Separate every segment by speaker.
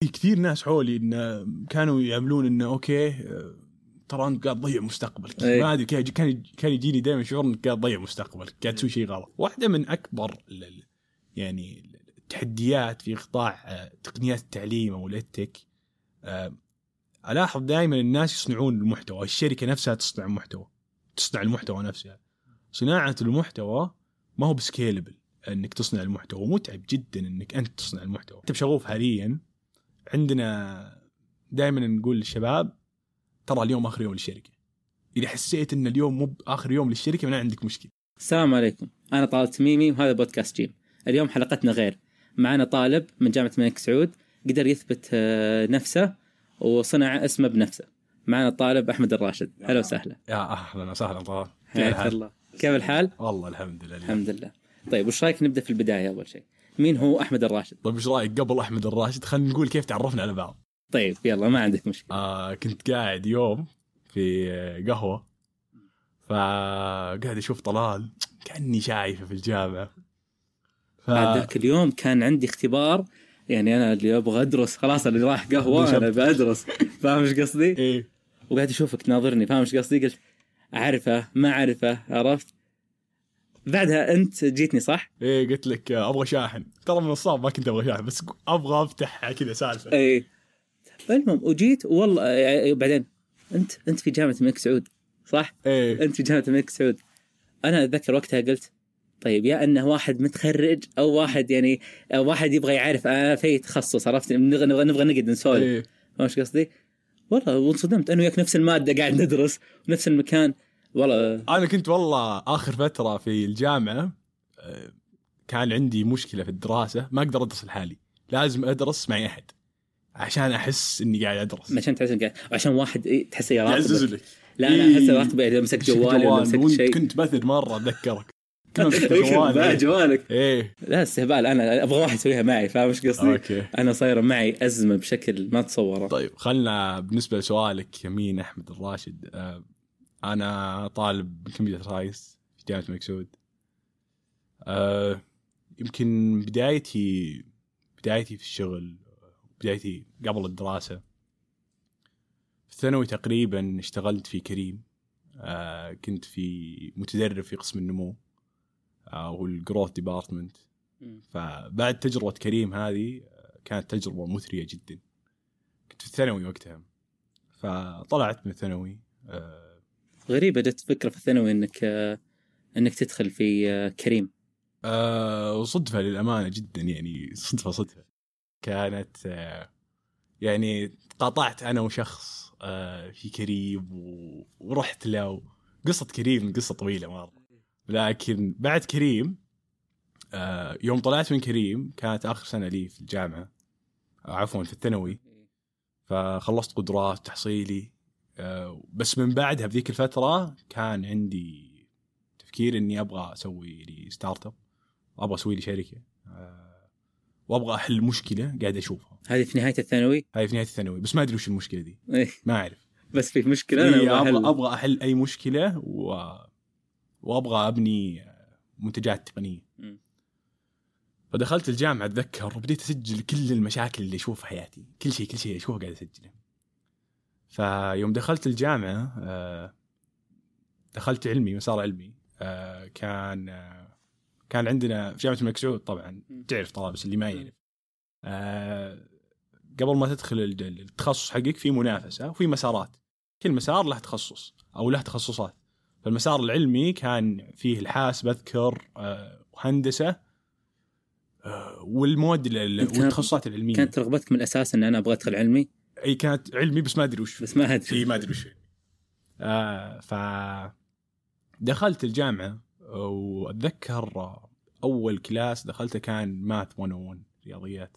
Speaker 1: في كثير ناس حولي انه كانوا يعملون انه okay آه، ترى انت قاعد تضيع مستقبلك. ما أدري كان كان كان يجيني دائما شعور انك قاعد تضيع مستقبلك قاعد تسوي شيء غلط. واحدة من أكبر يعني التحديات في قطاع آه، تقنيات التعليم أو ال tech ألاحظ دائما الناس يصنعون المحتوى الشركة نفسها تصنع المحتوى تصنع المحتوى نفسها. صناعة المحتوى ما هو ب scalable إنك تصنع المحتوى متعب جدا إنك أنت تصنع المحتوى. انت بشغوف حاليا عندنا دائما نقول للشباب ترى اليوم آخر يوم للشركة. إذا حسيت إن اليوم مو آخر يوم للشركة معناه عندك مشكلة؟
Speaker 2: السلام عليكم. أنا طالب تميمي وهذا بودكاست جيم. اليوم حلقتنا غير. معنا طالب من جامعة الملك سعود قدر يثبت آه، نفسه وصنع اسمه بنفسه. معنا الطالب أحمد الراشد. هلا وسهلا.
Speaker 1: يا أهلا وسهلا كيف
Speaker 2: حياك
Speaker 1: الحال؟
Speaker 2: الله. كيف الحال؟
Speaker 1: والله الحمد لله.
Speaker 2: الحمد لله. طيب وش رأيك نبدأ في البداية أول شيء؟ مين هو أحمد الراشد؟
Speaker 1: طيب إيش رأيك قبل أحمد الراشد؟ خلينا نقول كيف تعرفنا على بعض.
Speaker 2: طيب يلا ما عندك مشكلة.
Speaker 1: آه كنت قاعد يوم في قهوة فقاعد أشوف طلال كأني شايفه في الجامعة. ف...
Speaker 2: بعد ذاك اليوم كان عندي اختبار يعني أنا اللي أبغى أدرس خلاص اللي راح قهوة أنا بدرس فاهم إيش قصدي؟
Speaker 1: إيه.
Speaker 2: وقاعد أشوفك تناظرني فاهم إيش قصدي؟ قلت أعرفه ما أعرفه عرفت؟ بعدها انت جيتني صح؟
Speaker 1: إيه قلت لك أبغى شاحن. ترى من الصعب ما كنت أبغى شاحن بس أبغى افتح كذا سالفة.
Speaker 2: اي المهم وجيت والله آه، بعدين انت انت في جامعة الملك سعود صح؟
Speaker 1: إيه.
Speaker 2: انت في جامعة الملك سعود. أنا أتذكر وقتها قلت طيب يا أنه واحد متخرج أو واحد يعني أو واحد يبغى يعرف آه في تخصص عرفت؟ نبغى نبغى نبغى نقعد نسولف.
Speaker 1: إيه.
Speaker 2: فاهم قصدي؟ والله وانصدمت. أنا وياك نفس المادة قاعد ندرس ونفس المكان. والله.
Speaker 1: أنا كنت والله آخر فترة في الجامعة آه، كان عندي مشكلة في الدراسة ما أقدر أدرس لحالي لازم أدرس معي أحد عشان أحس إني قاعد أدرس.
Speaker 2: عشان تعرف قاعد- عشان واحد إيه، تحسه يراقبك.
Speaker 1: لك.
Speaker 2: لا أنا
Speaker 1: إيه.
Speaker 2: احس راقبه إذا مسك جوالي ولا مسك شيء.
Speaker 1: كنت بثر مرة
Speaker 2: أتذكرك.
Speaker 1: جوالي.
Speaker 2: جوالك.
Speaker 1: إيه.
Speaker 2: لا استهبال. أنا أبغى واحد يسويها معي فاهم إيش قصدي؟
Speaker 1: أوكي.
Speaker 2: أنا صايره معي أزمة بشكل ما تصوره
Speaker 1: طيب خلنا بالنسبة لسؤالك مين أحمد الراشد آه، أنا طالب computer science في جامعة الملك سعود. آه، يمكن بدايتي بدايتي في الشغل بدايتي قبل الدراسة. في الثانوي تقريبا اشتغلت في كريم. آه، كنت في متدرب في قسم النمو أو ال growth department فبعد تجربة كريم هذه آه، كانت تجربة مثرية جدا. كنت في الثانوي وقتها. فطلعت من الثانوي آه،
Speaker 2: غريبة جت فكرة في الثانوي إنك إنك تدخل في كريم.
Speaker 1: آه، وصدفة للأمانة جدا يعني صدفة صدفة. كانت آه، يعني قاطعت أنا وشخص آه، في كريم و- ورحت له. قصة كريم قصة طويلة مرة. لكن بعد كريم آه، يوم طلعت من كريم كانت آخر سنة لي في الجامعة آه، عفوا في الثانوي. فخلصت قدرات تحصيلي. بس من بعدها بذيك الفترة كان عندي تفكير إني أبغى أسوي لي startup وابغى أسوي لي شركة آه، وأبغى أحل مشكلة قاعد أشوفها.
Speaker 2: هذه في نهاية الثانوي؟
Speaker 1: هاي في نهاية الثانوي بس ما أدري وش المشكلة دي.
Speaker 2: إيه،
Speaker 1: ما أعرف.
Speaker 2: بس في مشكلة أنا
Speaker 1: إيه،
Speaker 2: أبغى أبغى.
Speaker 1: أبغى أحل أي مشكلة و... وأبغى أبني آه، منتجات تقنية.
Speaker 2: مم.
Speaker 1: فدخلت الجامعة أتذكر وبديت أسجل كل المشاكل اللي أشوفها في حياتي. كل شيء كل شيء أشوفه قاعد أسجله. فيوم دخلت الجامعة آه، دخلت علمي مسار علمي آه، كان آه، كان عندنا في جامعة الملك سعود طبعا. تعرف طبعا بس اللي ما يعرف. قبل ما تدخل التخصص حقك في منافسة وفي مسارات. كل مسار له تخصص أو له تخصصات. فالمسار العلمي كان فيه الحاسب أذكر وهندسة آه، والمواد والتخصصات العلمية.
Speaker 2: كانت رغبتك من الأساس إن أنا أبغى أدخل علمي؟
Speaker 1: أي كانت علمي بس ما أدري وش
Speaker 2: بس ما أدري
Speaker 1: إي ما أدري وش آه ف دخلت الجامعة وأتذكر أول كلاس دخلته كان ماث 101 رياضيات.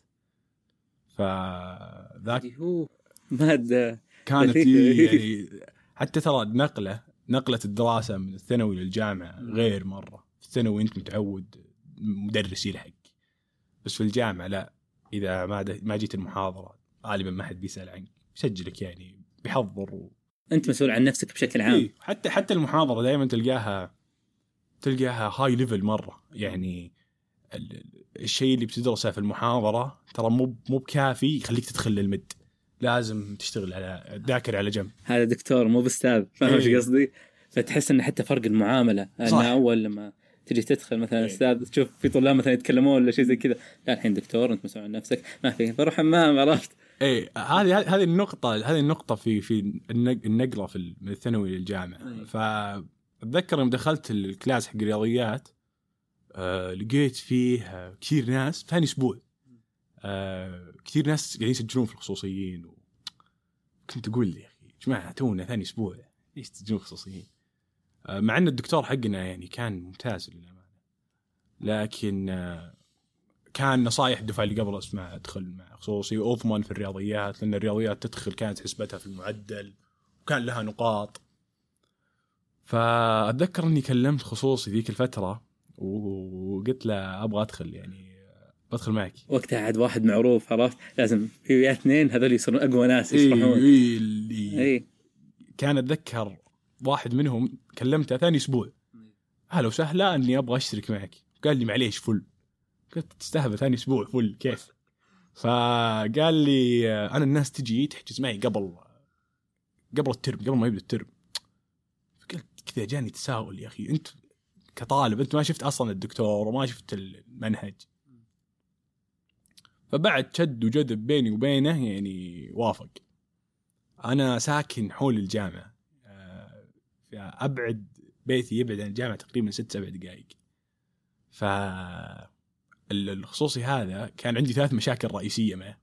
Speaker 1: فذاك
Speaker 2: هو ماده
Speaker 1: كانت يعني حتى ترى نقلة نقلة الدراسة من الثانوي للجامعة غير مرة. في الثانوي أنت متعود مدرس يلحق بس في الجامعة لا إذا ما ما جيت المحاضرة غالبا ما حد بيسأل عنك يسجلك يعني بيحضر و...
Speaker 2: أنت مسؤول عن نفسك بشكل عام
Speaker 1: إيه حتى حتى المحاضرة دائما تلقاها تلقاها هاي ليفل مرة يعني ال- الشيء اللي بتدرسه في المحاضرة ترى مو مو بكافي يخليك تدخل للمد لازم تشتغل على تذاكر على جنب
Speaker 2: هذا دكتور مو بأستاذ فاهم إيش
Speaker 1: إيه.
Speaker 2: قصدي؟ فتحس انه حتى فرق المعاملة
Speaker 1: صح.
Speaker 2: انه أول لما تجي تدخل مثلا
Speaker 1: إيه.
Speaker 2: أستاذ تشوف في طلاب مثلا يتكلمون ولا شيء زي كذا لا الحين دكتور أنت مسؤول عن نفسك ما في بروح حمام عرفت؟
Speaker 1: إيه هذه هذه النقطة هذه النقطة في في النق- النقلة في من الثانوي للجامعة
Speaker 2: أي.
Speaker 1: فأتذكر يوم دخلت الكلاس حق الرياضيات آه لقيت فيه كثير ناس ثاني أسبوع آه كثير ناس قاعدين يسجلون في الخصوصيين و... كنت أقول يا أخي يا جماعة تونا ثاني أسبوع ليش تسجلون خصوصيين؟ آه مع أن الدكتور حقنا يعني كان ممتاز للأمانة لكن آه كان نصايح الدفعه اللي قبل اسمع ادخل مع خصوصي واضمن في الرياضيات لأن الرياضيات تدخل كانت حسبتها في المعدل وكان لها نقاط. فأتذكر إني كلمت خصوصي ذيك الفترة وقلت له أبغى أدخل يعني بدخل معك.
Speaker 2: وقتها عاد واحد معروف عرفت؟ لازم في وياه اثنين هذول يصيرون أقوى ناس يشرحون
Speaker 1: اي اللي
Speaker 2: اي
Speaker 1: كان أتذكر واحد منهم كلمته ثاني أسبوع. هلا وسهلا إني أبغى أشترك معك. قال لي معليش فل. قلت تستهبل ثاني أسبوع فل كيف؟ فقال لي آه، أنا الناس تجي تحجز معي قبل قبل الترم قبل ما يبدأ الترم. فقلت كذا جاني تساؤل يا أخي أنت كطالب أنت ما شفت أصلا الدكتور وما شفت المنهج. فبعد شد وجذب بيني وبينه يعني وافق. أنا ساكن حول الجامعة آه، ابعد بيتي يبعد عن الجامعة تقريبا ست سبع دقائق. ف الخصوصي هذا كان عندي ثلاث مشاكل رئيسية معه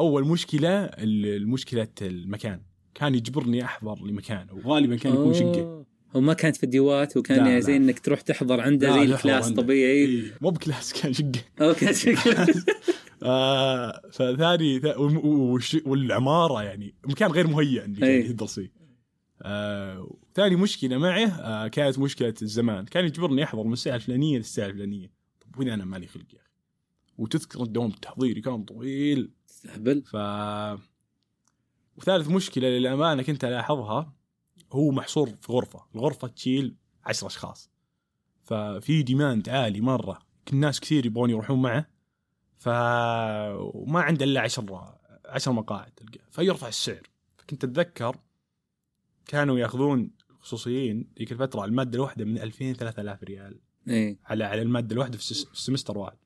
Speaker 1: أول مشكلة المشكلة المكان كان يجبرني أحضر لمكان وغالبا كان يكون شقة
Speaker 2: أوه. هو ما كانت فيديوهات وكان
Speaker 1: لا،
Speaker 2: يعني
Speaker 1: لا.
Speaker 2: زي إنك تروح تحضر عنده زي
Speaker 1: لا،
Speaker 2: ال class
Speaker 1: عنده.
Speaker 2: طبيعي
Speaker 1: إيه، مو ب class كان شقة
Speaker 2: okay
Speaker 1: آه فثاني ث- والم- والش- والعمارة يعني مكان غير مهيئ انك تدرس فيه. آه ثاني مشكلة معه آه كانت مشكلة الزمان، كان يجبرني أحضر من الساعة الفلانية للساعة الفلانية. وين أنا مالي خلق يا أخي. وتذكر الدوام التحضيري كان طويل.
Speaker 2: تستهبل
Speaker 1: ف وثالث مشكلة للأمانة كنت ألاحظها هو محصور في غرفة، الغرفة تشيل عشر أشخاص. ففي demand عالي مرة، الناس كثير يبغون يروحون معه. ف وما عنده إلا عشر عشر مقاعد تلقى فيرفع السعر. فكنت أتذكر كانوا يأخذون خصوصيين ذيك الفترة المادة الواحدة من 2000 3000 ريال.
Speaker 2: إيه.
Speaker 1: على على المادة الواحدة في السمستر واحد.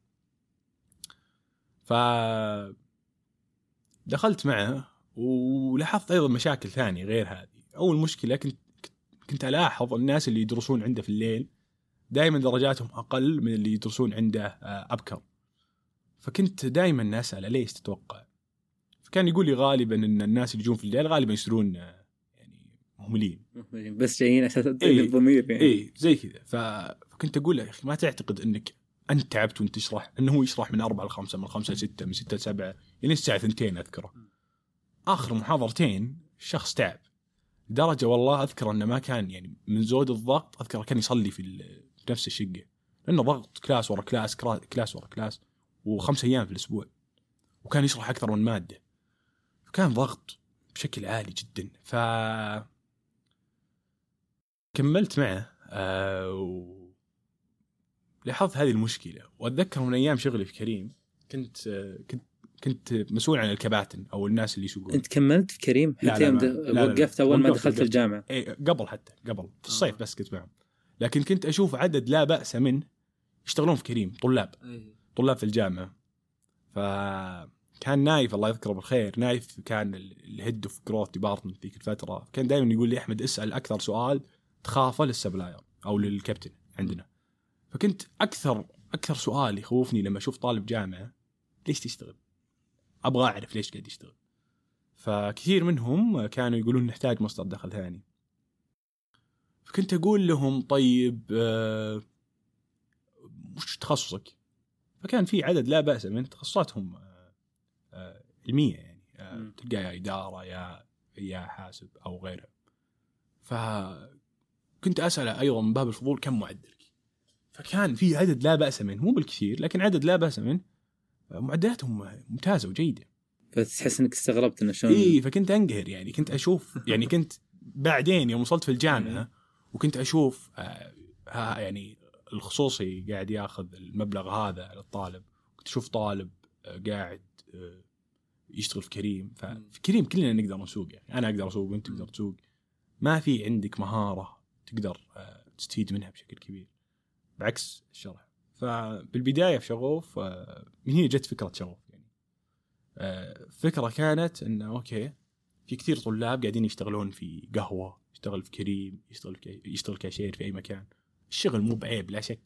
Speaker 1: ف دخلت معه ولاحظت أيضا مشاكل ثانية غير هذه. أول مشكلة كنت كنت ألاحظ الناس اللي يدرسون عنده في الليل دائما درجاتهم أقل من اللي يدرسون عنده آه، أبكر. فكنت دائما اساله ليش تتوقع؟ فكان يقول لي غالبا إن الناس اللي يجون في الليل غالبا يصيرون آه، يعني مهملين.
Speaker 2: بس جايين عشان تعطيك
Speaker 1: إيه.
Speaker 2: الضمير يعني.
Speaker 1: اي زي كذا. ف- فكنت أقول له يا أخي ما تعتقد إنك أنت تعبت وأنت تشرح؟ إنه هو يشرح من أربعة لخمسة من خمسة لستة من ستة لسبعة يعني الساعة ثنتين أذكره. آخر محاضرتين الشخص تعب لدرجة والله أذكر إنه ما كان يعني من زود الضغط أذكر كان يصلي في, في نفس الشقة. لأنه ضغط class ورا class class ورا class وخمس أيام في الأسبوع وكان يشرح أكثر من مادة. فكان ضغط بشكل عالي جدا. ف كملت معه آه و... لاحظت هذه المشكلة. وأتذكر من أيام شغلي في كريم كنت آه كنت كنت مسؤول عن الكباتن أو الناس اللي يسوقون
Speaker 2: أنت كملت في كريم
Speaker 1: لا،
Speaker 2: حتى
Speaker 1: لا، لا،.
Speaker 2: وقفت أول ما دخلت. الجامعة.
Speaker 1: إيه قبل حتى قبل. في الصيف بس كنت معهم لكن كنت أشوف عدد لا بأس منه يشتغلون في كريم طلاب. طلاب في الجامعة. فكان نايف الله يذكره بالخير. نايف كان ال head of growth department ذيك الفترة. كان دائما يقول لي أحمد اسأل أكثر سؤال تخافه لل supplier أو للكابتن عندنا. فكنت أكثر أكثر سؤال يخوفني لما أشوف طالب جامعة ليش تشتغل؟ أبغى أعرف ليش قاعد يشتغل فكثير منهم كانوا يقولون نحتاج مصدر دخل ثاني فكنت أقول لهم طيب آه، وش تخصصك؟ فكان في عدد لا بأس من تخصصاتهم آه، آه، علمية يعني آه،. تلقى يا إدارة يا يا حاسب أو غيرها فكنت أسأله أيضا من باب الفضول كم معدلك؟ فكان في عدد لا بأس منه مو بالكثير لكن عدد لا بأس منه. معدلاتهم ممتازة وجيدة.
Speaker 2: فتحس إنك استغربت إنه شلون
Speaker 1: اي فكنت أنقهر يعني. كنت أشوف يعني كنت بعدين يوم وصلت في الجامعة وكنت أشوف آه ها يعني الخصوصي قاعد ياخذ المبلغ هذا على الطالب. كنت أشوف طالب آه، قاعد آه، يشتغل في كريم. ففي كريم كلنا نقدر نسوق يعني. أنا أقدر أسوق وأنت تقدر تسوق. ما في عندك مهارة تقدر آه، تستفيد منها بشكل كبير. بعكس الشرح. فبالبداية في شغوف آه، من هنا جت فكرة شغوف يعني. آه، فكرة كانت انه أوكي في كثير طلاب قاعدين يشتغلون في قهوة يشتغل في كريم يشتغل يشتغل كاشير في أي مكان. الشغل مو بعيب لا شك.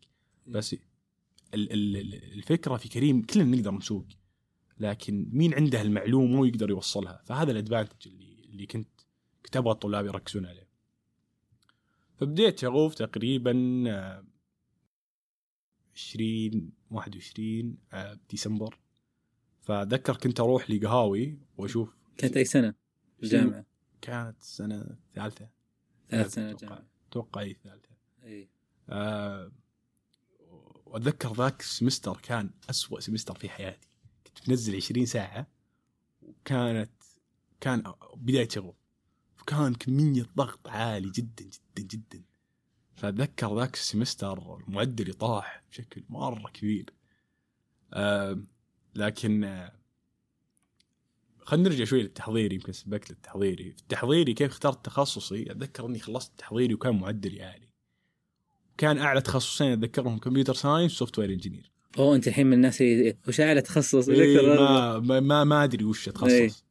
Speaker 1: بس ال- ال- ال- الفكرة في كريم كلنا نقدر نسوق. لكن مين عنده المعلومة ويقدر يوصلها؟ فهذا الادفانتج اللي اللي كنت كنت أبغى الطلاب يركزون عليه. فبديت شغوف تقريبا آه، 20 21 آه، ديسمبر. فأتذكر كنت أروح لقهاوي وأشوف
Speaker 2: كانت أي سنة؟ الجامعة.
Speaker 1: كانت سنة ثالثة.
Speaker 2: ثالث
Speaker 1: سنة.
Speaker 2: جامعه
Speaker 1: أتوقع أي ثالثة.
Speaker 2: أي.
Speaker 1: آه، وأتذكر ذاك ال semester كان أسوأ semester في حياتي. كنت منزل 20 ساعة وكانت كان بداية شغل. فكان كمية ضغط عالي جدا جدا جدا. فأتذكر ذاك ال semester معدلي طاح بشكل مرة كبير. آه لكن خلينا نرجع شوي للتحضيري يمكن سبقت للتحضيري. في التحضيري كيف اخترت تخصصي؟ أتذكر إني خلصت تحضيري وكان معدلي عالي. كان أعلى تخصصين أتذكرهم computer science و software engineer.
Speaker 2: أوه أنت الحين من الناس اللي وش أعلى تخصص؟
Speaker 1: إيه ما, ما ما أدري وش
Speaker 2: إيه.
Speaker 1: أتخصص.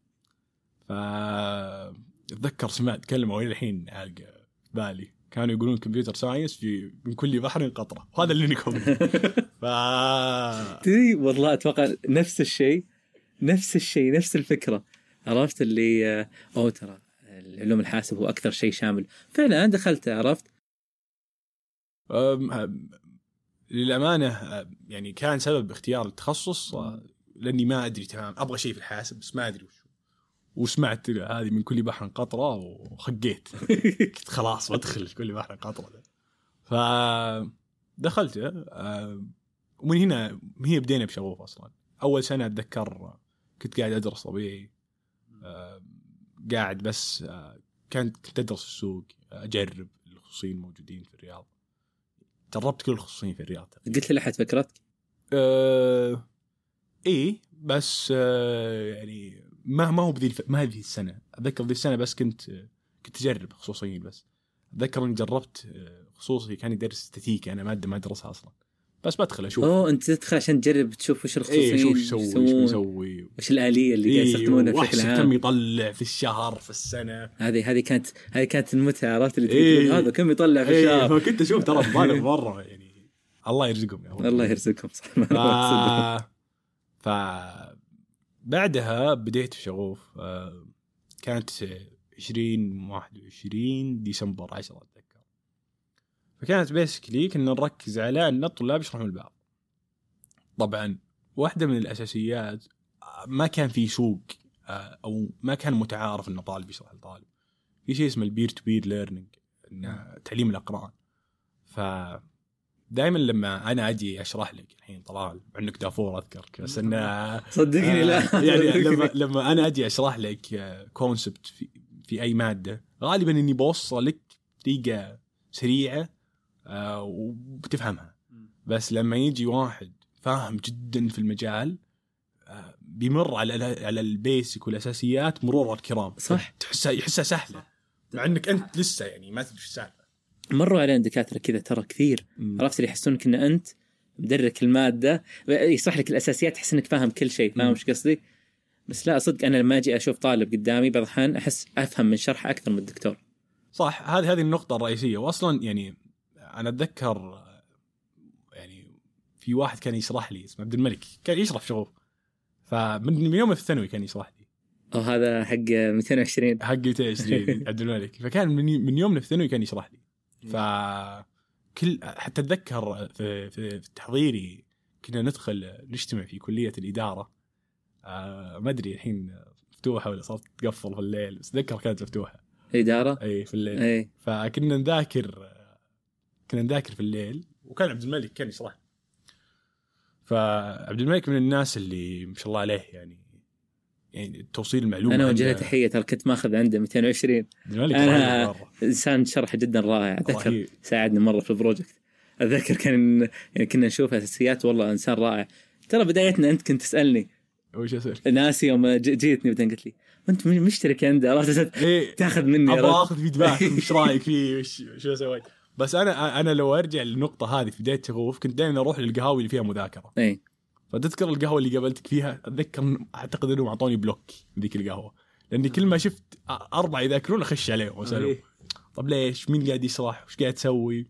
Speaker 1: ف اتذكر سمعت كلمة وإلى الحين عالقه بالي. كانوا يقولون computer science في من كل بحر قطرة. وهذا اللي نكون ف
Speaker 2: تدري والله أتوقع نفس الشيء نفس الشيء نفس الفكرة. عرفت اللي آه، اوه ترى العلوم الحاسب هو أكثر شيء شامل. فعلا أنا دخلت عرفت؟
Speaker 1: أم- للأمانة أم، يعني كان سبب اختيار التخصص أه، لأني ما أدري تمام. أبغى شيء في الحاسب بس ما أدري وش. وسمعت هذه من كل بحر قطرة وخقيت. قلت خلاص بدخل كل بحر قطرة ده. ف دخلت أه، ومن هنا هنا بدينا بشغوف أصلا. أول سنة أتذكر كنت قاعد أدرس طبيعي أه، قاعد بس أه، كنت كنت أدرس السوق أجرب الخصوصيين الموجودين في الرياض. جربت كل الخصوصيين في الرياض.
Speaker 2: قلت لأحد فكرتك؟
Speaker 1: أه إيه بس أه يعني ما ما هو بذي الف... ما هذه السنة. أتذكر ذي السنة بس كنت كنت أجرب خصوصيين بس. أتذكر إني جربت آه، خصوصي كان يدرس استاتيكا أنا ماده ما أدرسها أصلا. بس بدخل أشوف.
Speaker 2: أوه أنت تدخل عشان تجرب تشوف وش الخصوصيين
Speaker 1: إيه إيش يسوي
Speaker 2: يسوون،
Speaker 1: بيسوي
Speaker 2: وش الآلية اللي قاعد
Speaker 1: إيه
Speaker 2: يستخدمونها بشكل
Speaker 1: وأحسب
Speaker 2: عام
Speaker 1: كم يطلع في الشهر في السنة.
Speaker 2: هذه هذه كانت هذه كانت المتعة عرفت اللي
Speaker 1: إيه.
Speaker 2: هذا كم يطلع في
Speaker 1: إيه
Speaker 2: الشهر.
Speaker 1: فكنت أشوف ترى مبالغ مرة يعني. الله يرزقهم يا.
Speaker 2: الله يرزقكم صح
Speaker 1: ف... ف بعدها بديت في شغوف آه، كانت 20 21 ديسمبر 10 أتذكر. فكانت basically كنا نركز على أن الطلاب يشرحون لبعض. طبعا واحدة من الأساسيات آه، ما كان في سوق آه، أو ما كان متعارف إن طالب يشرح لطالب. في شيء اسمه ال peer to peer learning تعليم الأقران. ف دائما لما أنا أجي أشرح لك الحين طلال عنك دافور اذكرك بس إنه
Speaker 2: صدقني لا.
Speaker 1: يعني لما لما أنا أجي أشرح لك concept في, في أي مادة غالبا إني بوصل لك بطريقه سريعة آه، وبتفهمها. بس لما يجي واحد فاهم جدا في المجال آه، بيمر على على ال basic والأساسيات مرور الكرام.
Speaker 2: صح.
Speaker 1: تحسها يحسها سهلة. مع إنك أنت لسه يعني ما تدري إيش السالفه
Speaker 2: مروا علينا دكاترة كذا ترى كثير. عرفت اللي يحسونك إن أنت مدرك المادة. يشرح لك الأساسيات تحس إنك فاهم كل شيء فاهم. وش قصدي؟ بس لا صدق أنا لما أجي أشوف طالب قدامي بعض الأحيان أحس أفهم من شرحه أكثر من الدكتور.
Speaker 1: صح هذه هذه النقطة الرئيسية. واصلا يعني أنا أتذكر يعني في واحد كان يشرح لي اسمه عبد الملك كان يشرح في شغوف فمن من يوم في الثانوي كان يشرح لي.
Speaker 2: أو هذا حق 220
Speaker 1: حق 220 عبد الملك. فكان من من يومنا في الثانوي كان يشرح لي. ف كل حتى أتذكر في في, في التحضيري كنا ندخل نجتمع في كلية الإدارة. آه ما أدري الحين مفتوحة ولا صارت تقفل في الليل بس أتذكر كانت مفتوحة.
Speaker 2: اداره
Speaker 1: إي في الليل.
Speaker 2: إي.
Speaker 1: فكنا نذاكر كنا نذاكر في الليل. وكان عبد الملك كان يشرح. فعبد الملك من الناس اللي ما شاء الله عليه يعني يعني توصيل
Speaker 2: المعلومة
Speaker 1: أنا
Speaker 2: وجه له تحية ترى كنت ماخذ عنده 220
Speaker 1: عبد الملك
Speaker 2: أنا-
Speaker 1: رهيب مرة.
Speaker 2: إنسان شرح جدا رائع.
Speaker 1: أتذكر.
Speaker 2: ساعدني مرة في ال project. أتذكر كان يعني كنا نشوف اساسيات والله إنسان رائع. ترى بدايتنا أنت كنت تسألني.
Speaker 1: وش اسال؟
Speaker 2: ناسي يوم جيتني بعدين قلت لي وانت م- مشترك عنده عرفت؟
Speaker 1: إيه.
Speaker 2: تاخذ مني أبغى؟
Speaker 1: آخذ feedback إيش رأيك فيه؟ وش شو سويت؟ بس أنا أنا لو أرجع للنقطة هذه في بداية شغوف كنت دائما أروح للقهاوي اللي فيها مذاكرة.
Speaker 2: اي
Speaker 1: فتذكر القهوة اللي قابلتك فيها أتذكر أعتقد إنهم أعطوني block ذيك القهوة لأني كل ما شفت أربعة يذاكرون أخش عليهم وأسألهم
Speaker 2: إيه.
Speaker 1: طب ليش؟ مين قاعد يشرح؟ وش قاعد تسوي؟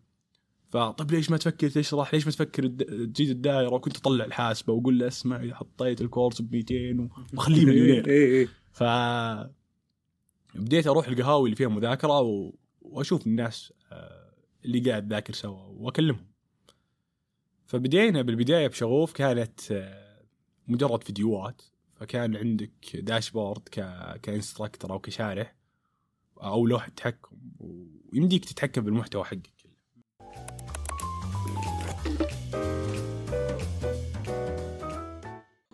Speaker 1: فطب ليش ما تفكر تشرح؟ ليش ما تفكر تجيد الدائرة؟ وكنت أطلع الحاسبة وأقول له اسمع اذا حطيت الكورس ب 200 وخليه مليونير
Speaker 2: اي اي
Speaker 1: ف بديت أروح القهاوي اللي فيها مذاكرة و... وأشوف الناس آه، اللي قاعد ذاكر سوا وأكلمهم فبدينا بالبداية بشغوف كانت آه، مجرد فيديوهات فكان عندك داشبورد ك... كانستراكتور أو كشارح أو لوحة تحكم ويمديك تتحكم بالمحتوى حقك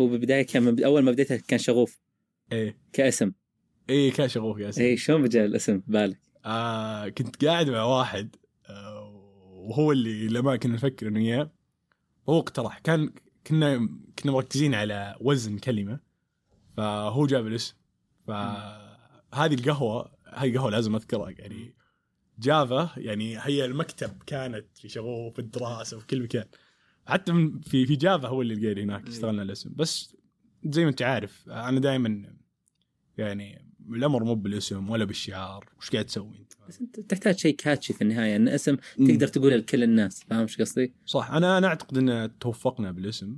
Speaker 2: هو بالبداية كان من أول ما بديت كان شغوف.
Speaker 1: إيه.
Speaker 2: كاسم.
Speaker 1: إيه كان شغوف يا سيدي
Speaker 2: اي شلون بجا الاسم؟ ببالك؟
Speaker 1: آه كنت قاعد مع واحد آه وهو اللي لما كنا نفكر إنه اياه هو اقترح. كان كنا كنا مركزين على وزن كلمة فهو جاب الاسم. فهذه القهوة هذه القهوة لازم أذكرها يعني جافا يعني هي المكتب كانت في شغوف في الدراسة في كل مكان. حتى من في في جافا هو اللي لقينا هناك اشتغلنا الاسم. بس زي ما انت عارف أنا دائما يعني الأمر مو بالاسم ولا بالشعار. وش قاعد تسوي؟
Speaker 2: بس انت تحتاج شيء catchy في النهاية إن اسم تقدر تقوله لكل الناس فاهم إيش قصدي؟
Speaker 1: صح أنا أنا أعتقد إن توفقنا بالاسم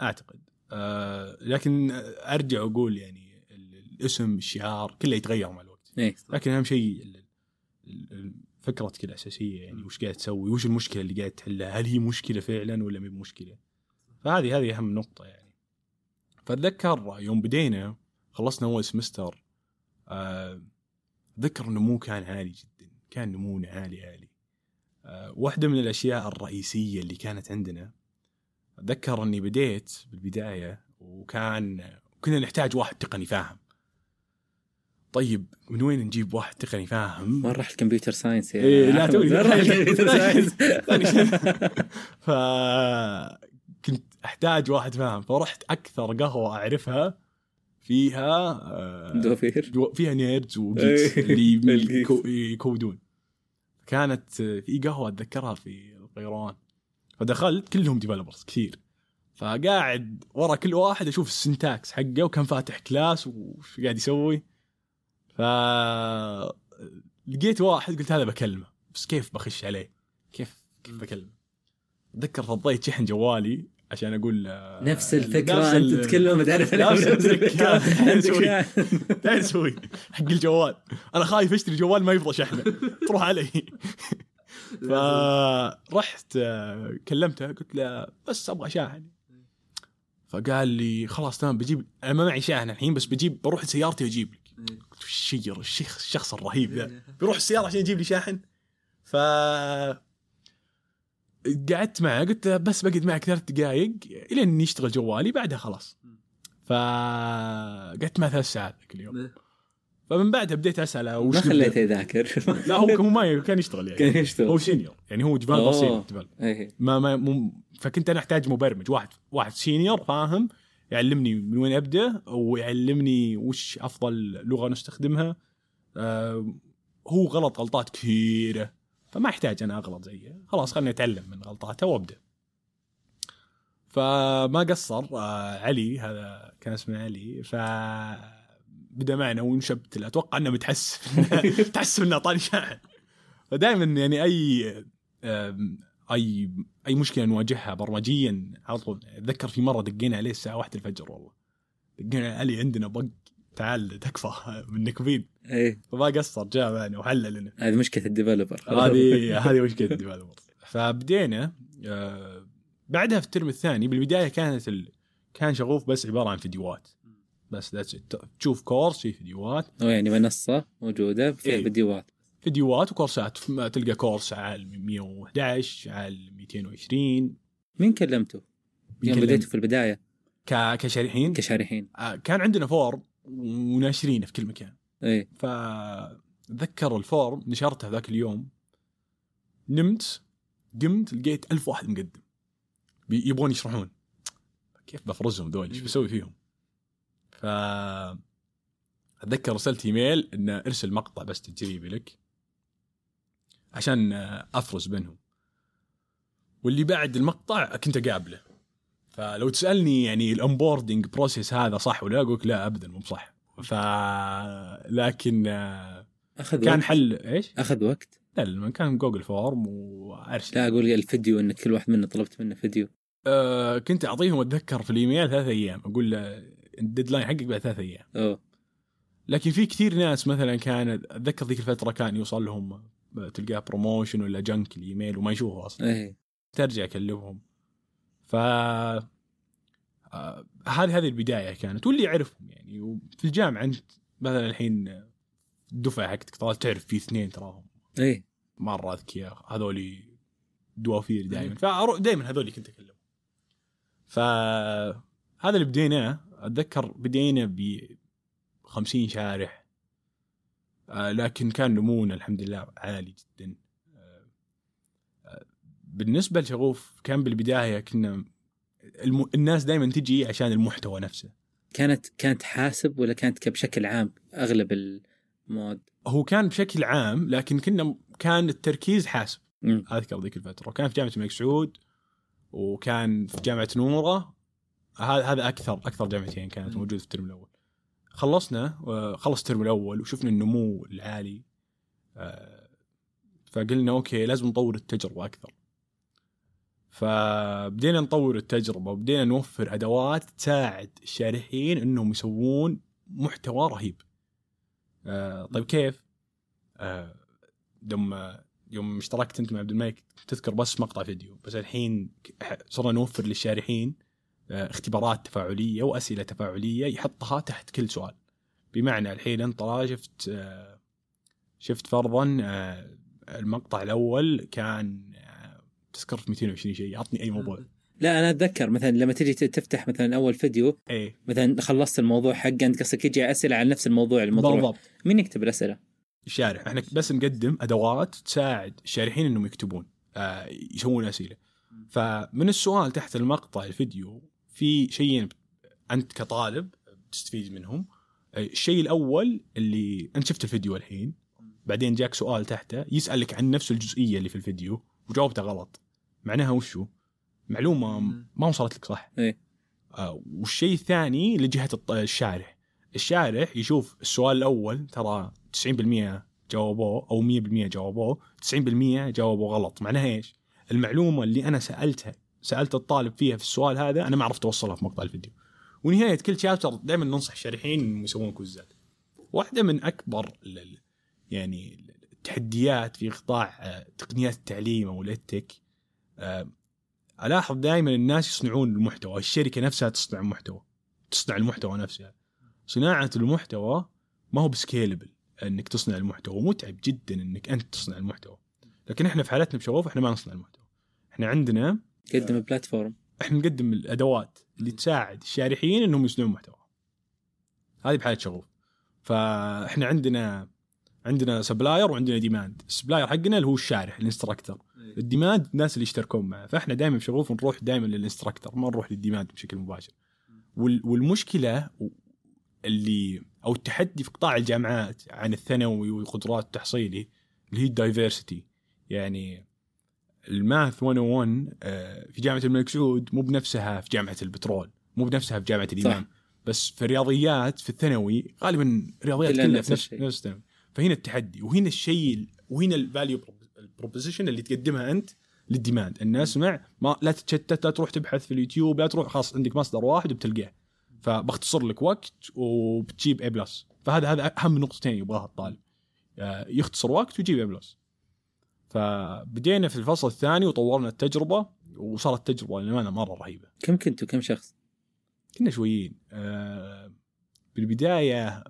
Speaker 1: أعتقد. آه لكن أرجع وأقول يعني ال- الاسم الشعار كله يتغير مع الوقت.
Speaker 2: اي
Speaker 1: لكن أهم شيء فكرتك الاساسيه يعني وش قاعد تسوي وش المشكلة اللي قاعد تحلها؟ هل هي مشكلة فعلا ولا مي مشكله فهذه هذه أهم نقطة يعني. فأتذكر يوم بدينا خلصنا اول سمستر آه، اتذكر النمو كان عالي جدا كان نمونا عالي عالي. آه، واحدة من الأشياء الرئيسية اللي كانت عندنا. أتذكر إني بديت بالبداية وكان كنا نحتاج واحد تقني فاهم. طيب من وين نجيب واحد تقني فاهم؟
Speaker 2: وين راح ال computer science يا
Speaker 1: إيه، لا،؟ توني-
Speaker 2: وين راح ال computer science؟
Speaker 1: ثاني شيء. ف كنت أحتاج واحد فاهم فرحت أكثر قهوة أعرفها فيها آه،
Speaker 2: دوافير.
Speaker 1: جو- فيها nerds و geeks
Speaker 2: إيه،
Speaker 1: اللي. يكو- يكودون. كانت في قهوة أتذكرها في القيروان فدخلت كلهم developers كثير. فقاعد ورا كل واحد أشوف ال syntax حقه وكان فاتح class وش قاعد يسوي. ف لقيت واحد قلت هذا بكلمه. بس كيف بخش عليه؟ كيف كيف بكلمه؟ أتذكر فضيت شحن جوالي. عشان أقول آه،
Speaker 2: نفس الفكرة
Speaker 1: نفس أنت
Speaker 2: تتكلم تعرف
Speaker 1: نفس. الفكرة. تعال أسوي حق الجوال. أنا خايف أشتري جوال ما يفضى شحنه. تروح علي. فرحت آه، كلمته. قلت له بس أبغى شاحن. فقال لي خلاص تمام بجيب أنا ما معي شاحن الحين بس بجيب بروح لسيارتي وأجيب لك. قلت وش الشير الشيخ الشخص الرهيب ذا. بيروح السيارة عشان يجيب لي شاحن. ف قعدت معه قلت له بس بقعد معك ثلاث دقائق إلين يشتغل جوالي بعدها خلاص. فقعدت معه ثلاث ساعات ذاك اليوم فمن بعدها بديت أسأله وش
Speaker 2: ما؟ خليته يذاكر.
Speaker 1: لا هو هو ما كان يشتغل يعني.
Speaker 2: كان يشتغل.
Speaker 1: هو senior يعني هو. senior developer
Speaker 2: إيه.
Speaker 1: ما ما مو فكنت أنا أحتاج مبرمج واحد واحد senior فاهم يعلمني من وين أبدأ ويعلمني وش أفضل لغة نستخدمها. آه هو غلط غلطات كثيرة. فما يحتاج أنا أغلط زيه. خلاص خليني أتعلم من غلطاته وأبدأ. فما قصر آه علي هذا كان اسمه علي ف بدا معنا ونشبت. أتوقع إنه متحسف متحسف انه اعطاني شاحن فدائما يعني أي أي أي مشكلة نواجهها برمجيا على طول أتذكر في مرة دقينا عليه الساعة واحدة الفجر والله. دقينا علي عندنا bug تعال تكفى. منكبين
Speaker 2: إيه.
Speaker 1: فما قصر جاء معنا وحل لنا
Speaker 2: هذه مشكلة الديفلوبر.
Speaker 1: هذه هذه مشكلة الديفلوبر. فبدينا آه، بعدها في الترم الثاني بالبداية كانت ال... كان شغوف بس عبارة عن فيديوهات. بس. تشوف course في فيديوهات.
Speaker 2: هو يعني منصة موجودة فيها
Speaker 1: إيه.
Speaker 2: فيديوهات.
Speaker 1: فيديوهات وكورسات. ما تلقى كورس على 111 على 220
Speaker 2: مين كلمته؟ يوم
Speaker 1: يكلم-
Speaker 2: بديتوا في البداية؟
Speaker 1: ك... كشارحين.
Speaker 2: كشارحين.
Speaker 1: آه، كان عندنا form. وناشرينه في كل مكان.
Speaker 2: إيه.
Speaker 1: فاتذكر الفورم نشرته ذاك اليوم. نمت قمت لقيت ألف واحد مقدم. يبغون يشرحون. كيف بفرزهم ذول؟ إيش بسوي فيهم؟ ف أتذكر ارسلت إيميل ان ارسل مقطع بس تجريبي لك عشان آه، أفرز بينهم. واللي بعد المقطع كنت أقابله. فلو تسألني يعني ال onboarding process هذا صح ولا لا أقول لا ابدا مو بصح. ف لكن آه،
Speaker 2: أخذ
Speaker 1: كان
Speaker 2: وقت.
Speaker 1: حل إيش؟
Speaker 2: أخذ وقت؟
Speaker 1: لا لما كان جوجل form وارسل
Speaker 2: لا أقول الفيديو انك كل واحد منا طلبت منه فيديو.
Speaker 1: آه كنت أعطيهم أتذكر في الإيميل ثلاث أيام. أقول له ال deadline حقك بعد ثلاث أيام.
Speaker 2: أوه.
Speaker 1: لكن في كثير ناس مثلا كان أتذكر ذيك الفترة كان يوصل لهم تلقاه promotion ولا junk الإيميل وما يشوفه أصلا.
Speaker 2: إيه.
Speaker 1: ترجع اكلمهم ف آه، هذه هذه البداية كانت واللي يعرفهم يعني. وفي الجامعة أنت مثلا الحين الدفعه حقتك طال تعرف في اثنين تراهم.
Speaker 2: إيه
Speaker 1: مرة أذكياء هذول دوافير دائما فاروح دائما هذول كنت أكلمهم. فهذا اللي بديناه أتذكر بدينا ب 50 شارح. آه، لكن كان نمونا الحمد لله عالي جدا. بالنسبة لشغوف كان بالبداية كنا الم... الناس دائما تجي عشان المحتوى نفسه.
Speaker 2: كانت كانت حاسب ولا كانت بشكل عام أغلب المواد؟
Speaker 1: هو كان بشكل عام لكن كنا كان التركيز حاسب.
Speaker 2: مم.
Speaker 1: أذكر ذيك الفترة. وكان في جامعة الملك سعود وكان في جامعة نورة. هذا هذا أكثر أكثر جامعتين كانت. موجودة في الترم الأول. خلصنا وخلص الترم الأول وشفنا النمو العالي. آه، فقلنا أوكي لازم نطور التجربة أكثر. فبدينا نطور التجربة وبدينا نوفر أدوات تساعد الشارحين إنهم يسوون محتوى رهيب آه، طيب كيف؟ آه، لما يوم اشتركت أنت مع عبد الملك تذكر بس مقطع فيديو بس الحين صرنا نوفر للشارحين آه، اختبارات تفاعلية وأسئلة تفاعلية يحطها تحت كل سؤال بمعنى الحين أنت شفت آه، شفت فرضا آه، المقطع الأول كان تذكر في 220 شيء عطني أي موضوع.
Speaker 2: لا أنا أتذكر مثلا لما تجي تفتح مثلا أول فيديو
Speaker 1: إيه.
Speaker 2: مثلا خلصت الموضوع حق أنت قصدك يجي أسئلة عن نفس الموضوع المطروح
Speaker 1: بالضبط.
Speaker 2: مين يكتب الأسئلة؟
Speaker 1: الشارح إحنا بس نقدم أدوات تساعد الشارحين إنهم يكتبون آه يسوون أسئلة. فمن السؤال تحت المقطع الفيديو في شيئين أنت كطالب تستفيد منهم. الشيء الأول اللي أنت شفت الفيديو الحين بعدين جاك سؤال تحته يسألك عن نفس الجزئية اللي في الفيديو وجاوبته غلط. معناها وشو؟ معلومة ما وصلت لك صح؟
Speaker 2: إيه.
Speaker 1: آه والشيء الثاني لجهة الشارح. الشارح يشوف السؤال الأول ترى 90% جاوبوه أو 100% جاوبوه 90% جاوبوا غلط. معناها إيش؟ المعلومة اللي أنا سألتها سألت الطالب فيها في السؤال هذا أنا ما عرفت أوصلها في مقطع الفيديو. ونهاية كل شابتر دائما ننصح الشارحين يسوون كوزات. واحدة من أكبر يعني التحديات في قطاع آه، تقنيات التعليم أو الاتك ألاحظ دائما الناس يصنعون المحتوى الشركة نفسها تصنع محتوى تصنع المحتوى نفسها. صناعة المحتوى ما هو بسكيلبل إنك تصنع المحتوى متعب جدا إنك أنت تصنع المحتوى. لكن إحنا في حالتنا بشغوف إحنا ما نصنع المحتوى. إحنا عندنا
Speaker 2: قدم platform
Speaker 1: إحنا نقدم الأدوات اللي تساعد الشارحين إنهم يصنعون محتوى. هذه بحالة شغوف. فإحنا عندنا عندنا supplier وعندنا demand ال supplier حقنا اللي هو الشارح ال instructor ال demand الناس اللي يشتركون معه. فإحنا دائما بشغوف نروح دائما لل instructor ما نروح لل demand بشكل مباشر. وال- والمشكلة اللي أو التحدي في قطاع الجامعات عن الثانوي والقدرات التحصيلي اللي هي ال diversity يعني ال math 101 آه، في جامعة الملك سعود مو بنفسها في جامعة البترول مو بنفسها في جامعة
Speaker 2: الإمام.
Speaker 1: بس في الرياضيات في الثانوي غالبا الرياضيات
Speaker 2: كلها
Speaker 1: في نفس. نفس الثانوي. فهنا التحدي وهنا الشيء وهنا ال value ال proposition اللي تقدمها أنت لل demand. الناس مع ما لا تتشتت لا تروح تبحث في اليوتيوب لا تروح خلاص عندك مصدر واحد وبتلقاه. فبيختصر لك وقت وبتجيب A plus فهذا هذا أهم نقطتين يبغاها الطالب. آه، يختصر وقت ويجيب A plus فبدينا في الفصل الثاني وطورنا التجربة وصارت تجربة للأمانة مرة رهيبة.
Speaker 2: كم كنتوا كم شخص؟
Speaker 1: كنا شويين. آه، بالبداية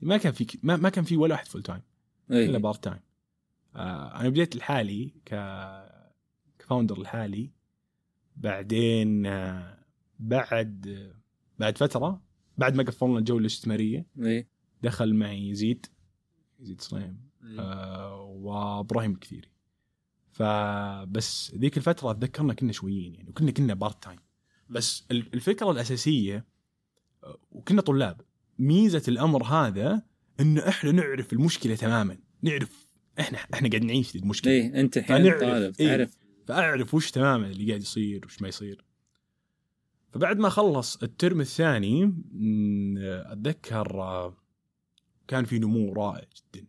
Speaker 1: ما كان في ما, ما كان في ولا واحد full time
Speaker 2: إلا
Speaker 1: part time آه أنا بديت لحالي ك ك founder لحالي. بعدين آه بعد بعد فترة بعد ما قفلنا الجولة الاستثمارية
Speaker 2: اي
Speaker 1: دخل معي يزيد يزيد صليم. آه وإبراهيم الكثيري. فبس ذيك الفترة أتذكرنا كنا شويين يعني وكنا كنا part time بس ال- الفكرة الأساسية آه، وكنا طلاب. ميزة الأمر هذا إنه إحنا نعرف المشكلة تماما. نعرف إحنا إحنا قاعد نعيش المشكلة.
Speaker 2: إيه أنت الحين
Speaker 1: فنعرف.
Speaker 2: طالب
Speaker 1: إيه.
Speaker 2: تعرف.
Speaker 1: فأعرف وش تماما اللي قاعد يصير وش ما يصير. فبعد ما خلص الترم الثاني أتذكر آه، كان في نمو رائع جدا.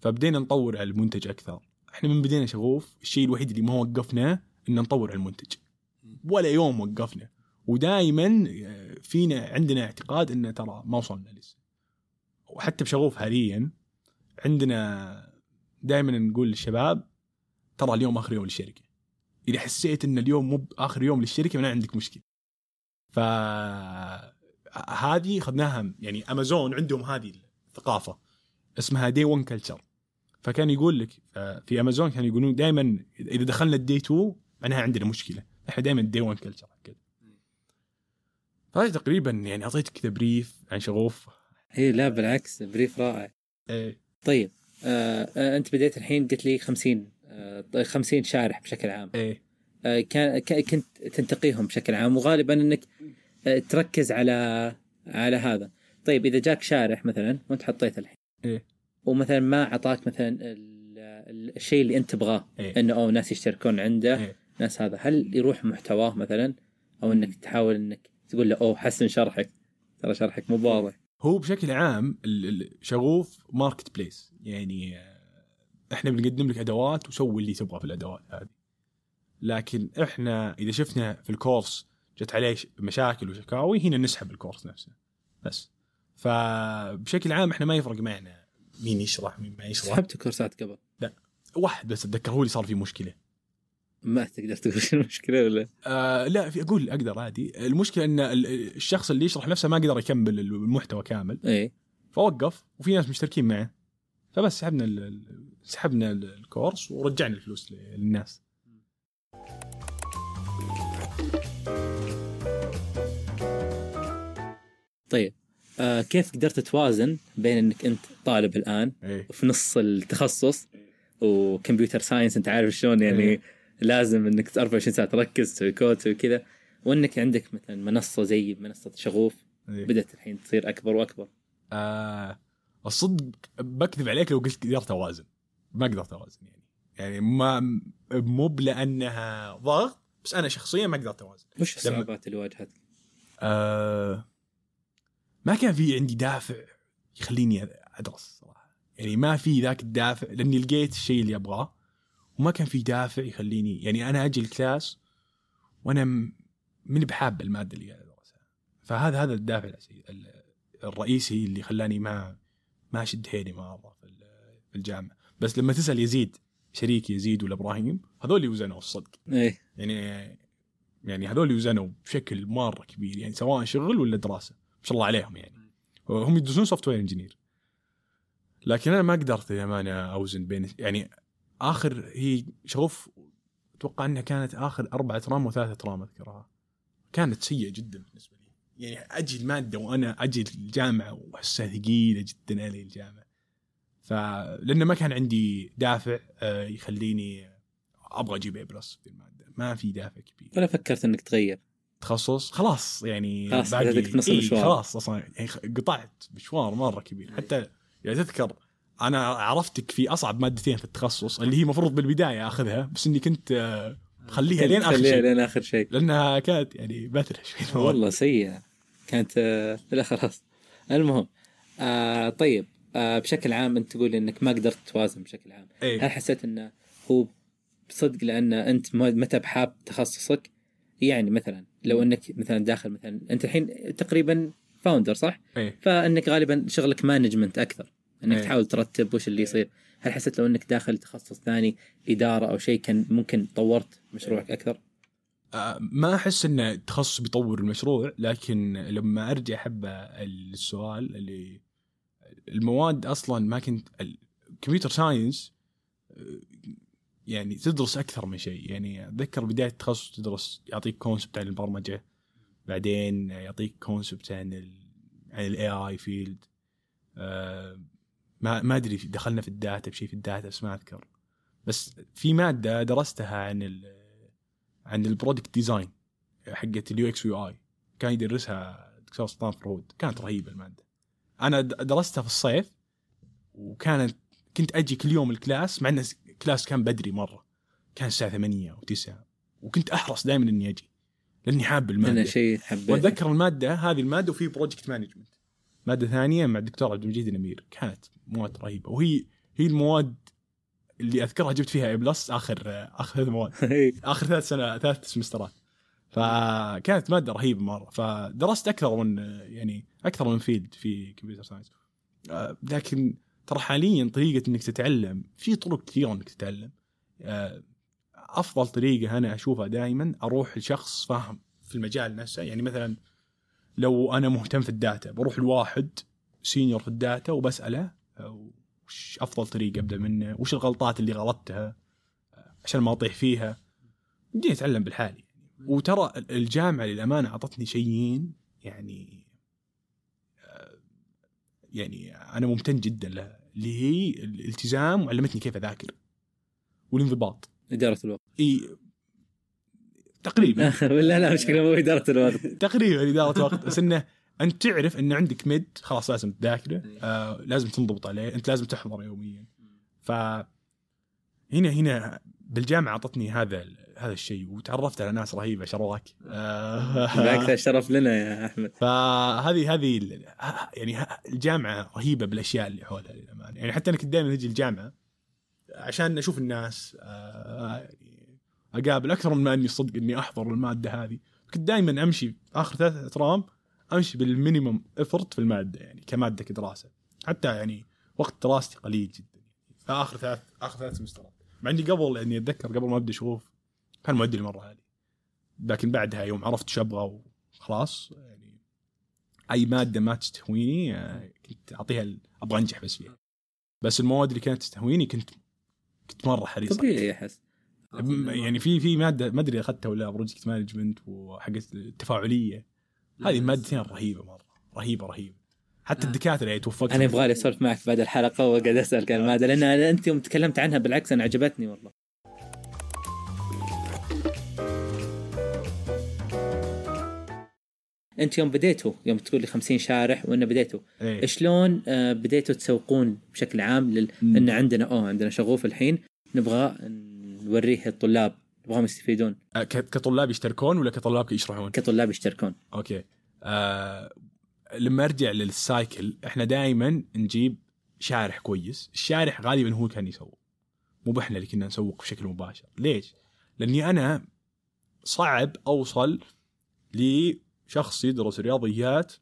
Speaker 1: فبدينا نطور على المنتج أكثر. إحنا من بدينا شغوف الشيء الوحيد اللي ما وقفنا ان نطور على المنتج. ولا يوم وقفنا. ودائما فينا عندنا اعتقاد ان ترى ما وصلنا لسه. وحتى بشغوف حاليا عندنا دائما نقول للشباب ترى اليوم آخر يوم للشركة. إذا حسيت إن اليوم مو آخر يوم للشركة معناه عندك مشكلة. ف هذه أخذناها يعني أمازون عندهم هذه الثقافة اسمها day 1 culture فكان يقول لك آه، في أمازون كانوا يقولون دائما إذا دخلنا ال day 2 معناها عندنا مشكلة. إحنا دائما day 1 culture فهذه تقريبا يعني اعطيتك كذا brief عن شغوف.
Speaker 2: إيه لا بالعكس brief رائع.
Speaker 1: إيه،
Speaker 2: طيب آه آه أنت بديت الحين قلت لي 50 آه 50 شارح بشكل عام.
Speaker 1: إيه.
Speaker 2: آه كان كنت تنتقيهم بشكل عام وغالبا إنك آه تركز على على هذا. طيب إذا جاك شارح مثلا وأنت حطيته الحين
Speaker 1: إيه.
Speaker 2: ومثلا ما أعطاك مثلا ال- ال- الشيء اللي أنت تبغاه
Speaker 1: إيه.
Speaker 2: إنه أو ناس يشتركون عنده
Speaker 1: إيه.
Speaker 2: ناس هذا هل يروح محتواه مثلا؟ أو إنك تحاول إنك تقول له أوه حسن شرحك. ترى شرحك مو واضح.
Speaker 1: هو بشكل عام شغوف ماركت بليس يعني آه، إحنا بنقدم لك أدوات وسوي اللي تبغى في الأدوات هذه. لكن إحنا إذا شفنا في الكورس جت عليه مشاكل وشكاوي هنا نسحب الكورس نفسه. بس. فبشكل عام إحنا ما يفرق معنا مين يشرح مين ما يشرح.
Speaker 2: سحبت كورسات قبل؟
Speaker 1: واحد بس أتذكر هو اللي صار فيه مشكلة.
Speaker 2: ما تقدر تقول المشكلة ولا؟
Speaker 1: آه لا في أقول أقدر عادي. المشكلة إن ال- الشخص اللي يشرح نفسه ما قدر يكمل المحتوى كامل.
Speaker 2: إيه.
Speaker 1: فوقف وفي ناس مشتركين معه. فبس سحبنا سحبنا ال- الكورس ورجعنا الفلوس للناس.
Speaker 2: طيب. آه كيف قدرت توازن بين إنك أنت طالب
Speaker 1: الآن
Speaker 2: في نص التخصص و computer science أنت عارف شلون يعني
Speaker 1: إيه.
Speaker 2: لازم إنك 24 ساعة تركز تسوي كود تسوي كذا. وإنك عندك مثلا منصة زي منصة شغوف
Speaker 1: إيه.
Speaker 2: بدأت الحين تصير أكبر وأكبر.
Speaker 1: آه الصدق بكذب عليك لو قلت قدرت أوازن. ما قدرت أوازن يعني. يعني ما مو بلأنها ضغط بس أنا شخصيا ما قدرت أوازن.
Speaker 2: وش الصعوبات اللي واجهتك؟
Speaker 1: آه ما كان في عندي دافع يخليني أدرس صراحة. يعني ما في ذاك الدافع لأني لقيت الشيء اللي أبغاه. وما كان في دافع يخليني يعني أنا أجي الكلاس وأنا م- ماني بحاب المادة اللي قاعد أدرسها. فهذا هذا الدافع الرئيسي اللي خلاني ما ما اشد حيلي مره في ال- في الجامعة. بس لما تسأل يزيد شريك يزيد ولا إبراهيم هذول يوزنوا الصدق.
Speaker 2: إيه.
Speaker 1: يعني يعني هذول يوزنوا بشكل مرة كبير. يعني سواء شغل ولا دراسة. ما شاء الله عليهم يعني. هم يدرسون software engineer لكن أنا ما قدرت للامانه أوزن بين يعني آخر هي شوف أتوقع إنها كانت آخر أربعة ترام وثلاثة ترام أذكرها. كانت سيئة جدا بالنسبة لي. يعني أجي الماده وأنا أجي الجامعة واحسها ثقيلة جدا علي الجامعة. فلانه ما كان عندي دافع آه، يخليني أبغى أجيب اي بلس في المادة. ما في دافع كبير.
Speaker 2: ولا فكرت إنك تغير؟
Speaker 1: تخصص؟ خلاص يعني
Speaker 2: خلاص،
Speaker 1: باقي- إيه،. خلاص أصلا يعني قطعت مشوار مرة كبير. حتى يعني تذكر أنا عرفتك في أصعب مادتين في التخصص اللي هي المفروض بالبداية أخذها بس إني كنت آه، مخليها لين آخر
Speaker 2: خليها
Speaker 1: شيء.
Speaker 2: لين آخر شيء.
Speaker 1: لأنها كانت يعني بثره شوي
Speaker 2: والله سيئة. كانت آه، لا خلاص. المهم آه طيب آه بشكل عام أنت تقول إنك ما قدرت توازن بشكل عام. هل
Speaker 1: إيه
Speaker 2: حسيت إنه هو بصدق لأن أنت ما- متى بحاب تخصصك؟ يعني مثلا لو إنك مثلا داخل مثلا أنت الحين تقريبا founder صح؟
Speaker 1: إيه.
Speaker 2: فإنك غالبا شغلك management أكثر. إنك
Speaker 1: إيه.
Speaker 2: تحاول ترتب وش اللي يصير هل حسيت لو إنك داخل تخصص ثاني إدارة أو شيء كان ممكن طورت مشروعك أكثر؟
Speaker 1: آه، ما أحس إن التخصص بيطور المشروع لكن لما أرجع حبه السؤال اللي المواد أصلا ما كنت ال computer science يعني تدرس أكثر من شيء يعني أتذكر بداية التخصص تدرس يعطيك concept عن البرمجة بعدين يعطيك concept عن ال عن ال AI field ما ما أدري دخلنا في ال data بشيء في ال data بس ما أذكر. بس في مادة درستها عن ال عن ال product design حقت ال UX و UI كان يدرسها دكتور سلطان فرهود كانت رهيبة المادة. أنا درستها في الصيف وكانت كنت أجي كل يوم ال class مع إن ال class كان بدري مرة. كان الساعة 8 أو 9 وكنت أحرص دائما إني أجي لأني حاب
Speaker 2: أنا
Speaker 1: الماده
Speaker 2: شيء حبيت
Speaker 1: وأتذكر المادة هذه المادة وفي project management مادة ثانية مع الدكتور عبد المجيد الأمير. كانت مواد رهيبة. وهي هي المواد اللي أذكرها جبت فيها A plus اخر آخر ثلاث مواد. آخر ثلاث سنة ثلاث سمسترات. فكانت مادة رهيبة مرة. فدرست أكثر من يعني أكثر من field في computer science آه، لكن ترى حاليا طريقة إنك تتعلم في طرق كثيرة إنك تتعلم. آه، أفضل طريقة أنا أشوفها دائما أروح لشخص فاهم في المجال نفسه. يعني مثلا لو أنا مهتم في ال data بروح لواحد senior في ال data وبسأله آه، وش أفضل طريقة أبدأ منه؟ وش الغلطات اللي غلطتها؟ آه، عشان ما أطيح فيها. بدي اتعلم لحالي. وترى الجامعة للأمانة أعطتني شيئين يعني آه، يعني أنا ممتن جدا لها اللي هي الالتزام وعلمتني كيف أذاكر. والانضباط.
Speaker 2: إدارة الوقت.
Speaker 1: إي تقريبا.
Speaker 2: ولا لا شكله مو إدارة الوقت.
Speaker 1: تقريبا إدارة وقت بس إنه أنت تعرف ان عندك مد خلاص لازم تذاكره آه لازم تنضبط عليه أنت لازم تحضر يوميا. ف هنا هنا بالجامعة أعطتني هذا هذا الشيء وتعرفت على ناس رهيبة شرواك آه.
Speaker 2: بالعكس شرف لنا يا أحمد.
Speaker 1: فهذه هذه يعني الجامعة رهيبة بالأشياء اللي حولها للأمانة. يعني حتى أنا كنت دائما أجي الجامعة عشان أشوف الناس آه، أقابل أكثر من ما أني صدق إني أحضر المادة هذه. كنت دائما أمشي آخر ثلاث أترام أمشي بال minimum effort في المادة يعني كمادة كدراسة. حتى يعني وقت دراستي قليل جدا. آخر ثلاث آخر ثلاث سمسترات. مع إني قبل إني أتذكر قبل ما أبدأ شغوف كان معدلي مره عالي لكن بعدها يوم عرفت شو أبغى وخلاص يعني أي مادة ما تستهويني آه، كنت أعطيها أبغى أنجح بس فيها. بس المواد اللي كانت تستهويني كنت كنت مرة حريص.
Speaker 2: طبيعي احس
Speaker 1: يعني في في ماده ما أدري أخذتها ولا project management وحقت التفاعلية. هذه مادتين رهيبة مرة. رهيبه رهيبة. حتى
Speaker 2: آه.
Speaker 1: الدكاترة يعني توفقت
Speaker 2: أنا يبغى لي اسولف معك بعد الحلقة واقعد أسألك عن المادة لأن أنت يوم تكلمت عنها بالعكس أنا عجبتني والله. أنت يوم بديتوا يوم تقول لي 50 شارح وإنه بديتوا
Speaker 1: إيه.
Speaker 2: شلون آه، بديتوا تسوقون بشكل عام لل... إن عندنا أوه عندنا شغوف الحين نبغى نوريه الطلاب نبغاهم يستفيدون.
Speaker 1: ك- كطلاب يشتركون ولا كطلاب يشرحون؟
Speaker 2: كطلاب يشتركون.
Speaker 1: أوكي. آه لما أرجع لل cycle إحنا دائما نجيب شارح كويس. الشارح غالبا هو كان يسوق. مو بإحنا اللي كنا نسوق بشكل مباشر. ليش؟ لأني أنا صعب أوصل لشخص يدرس رياضيات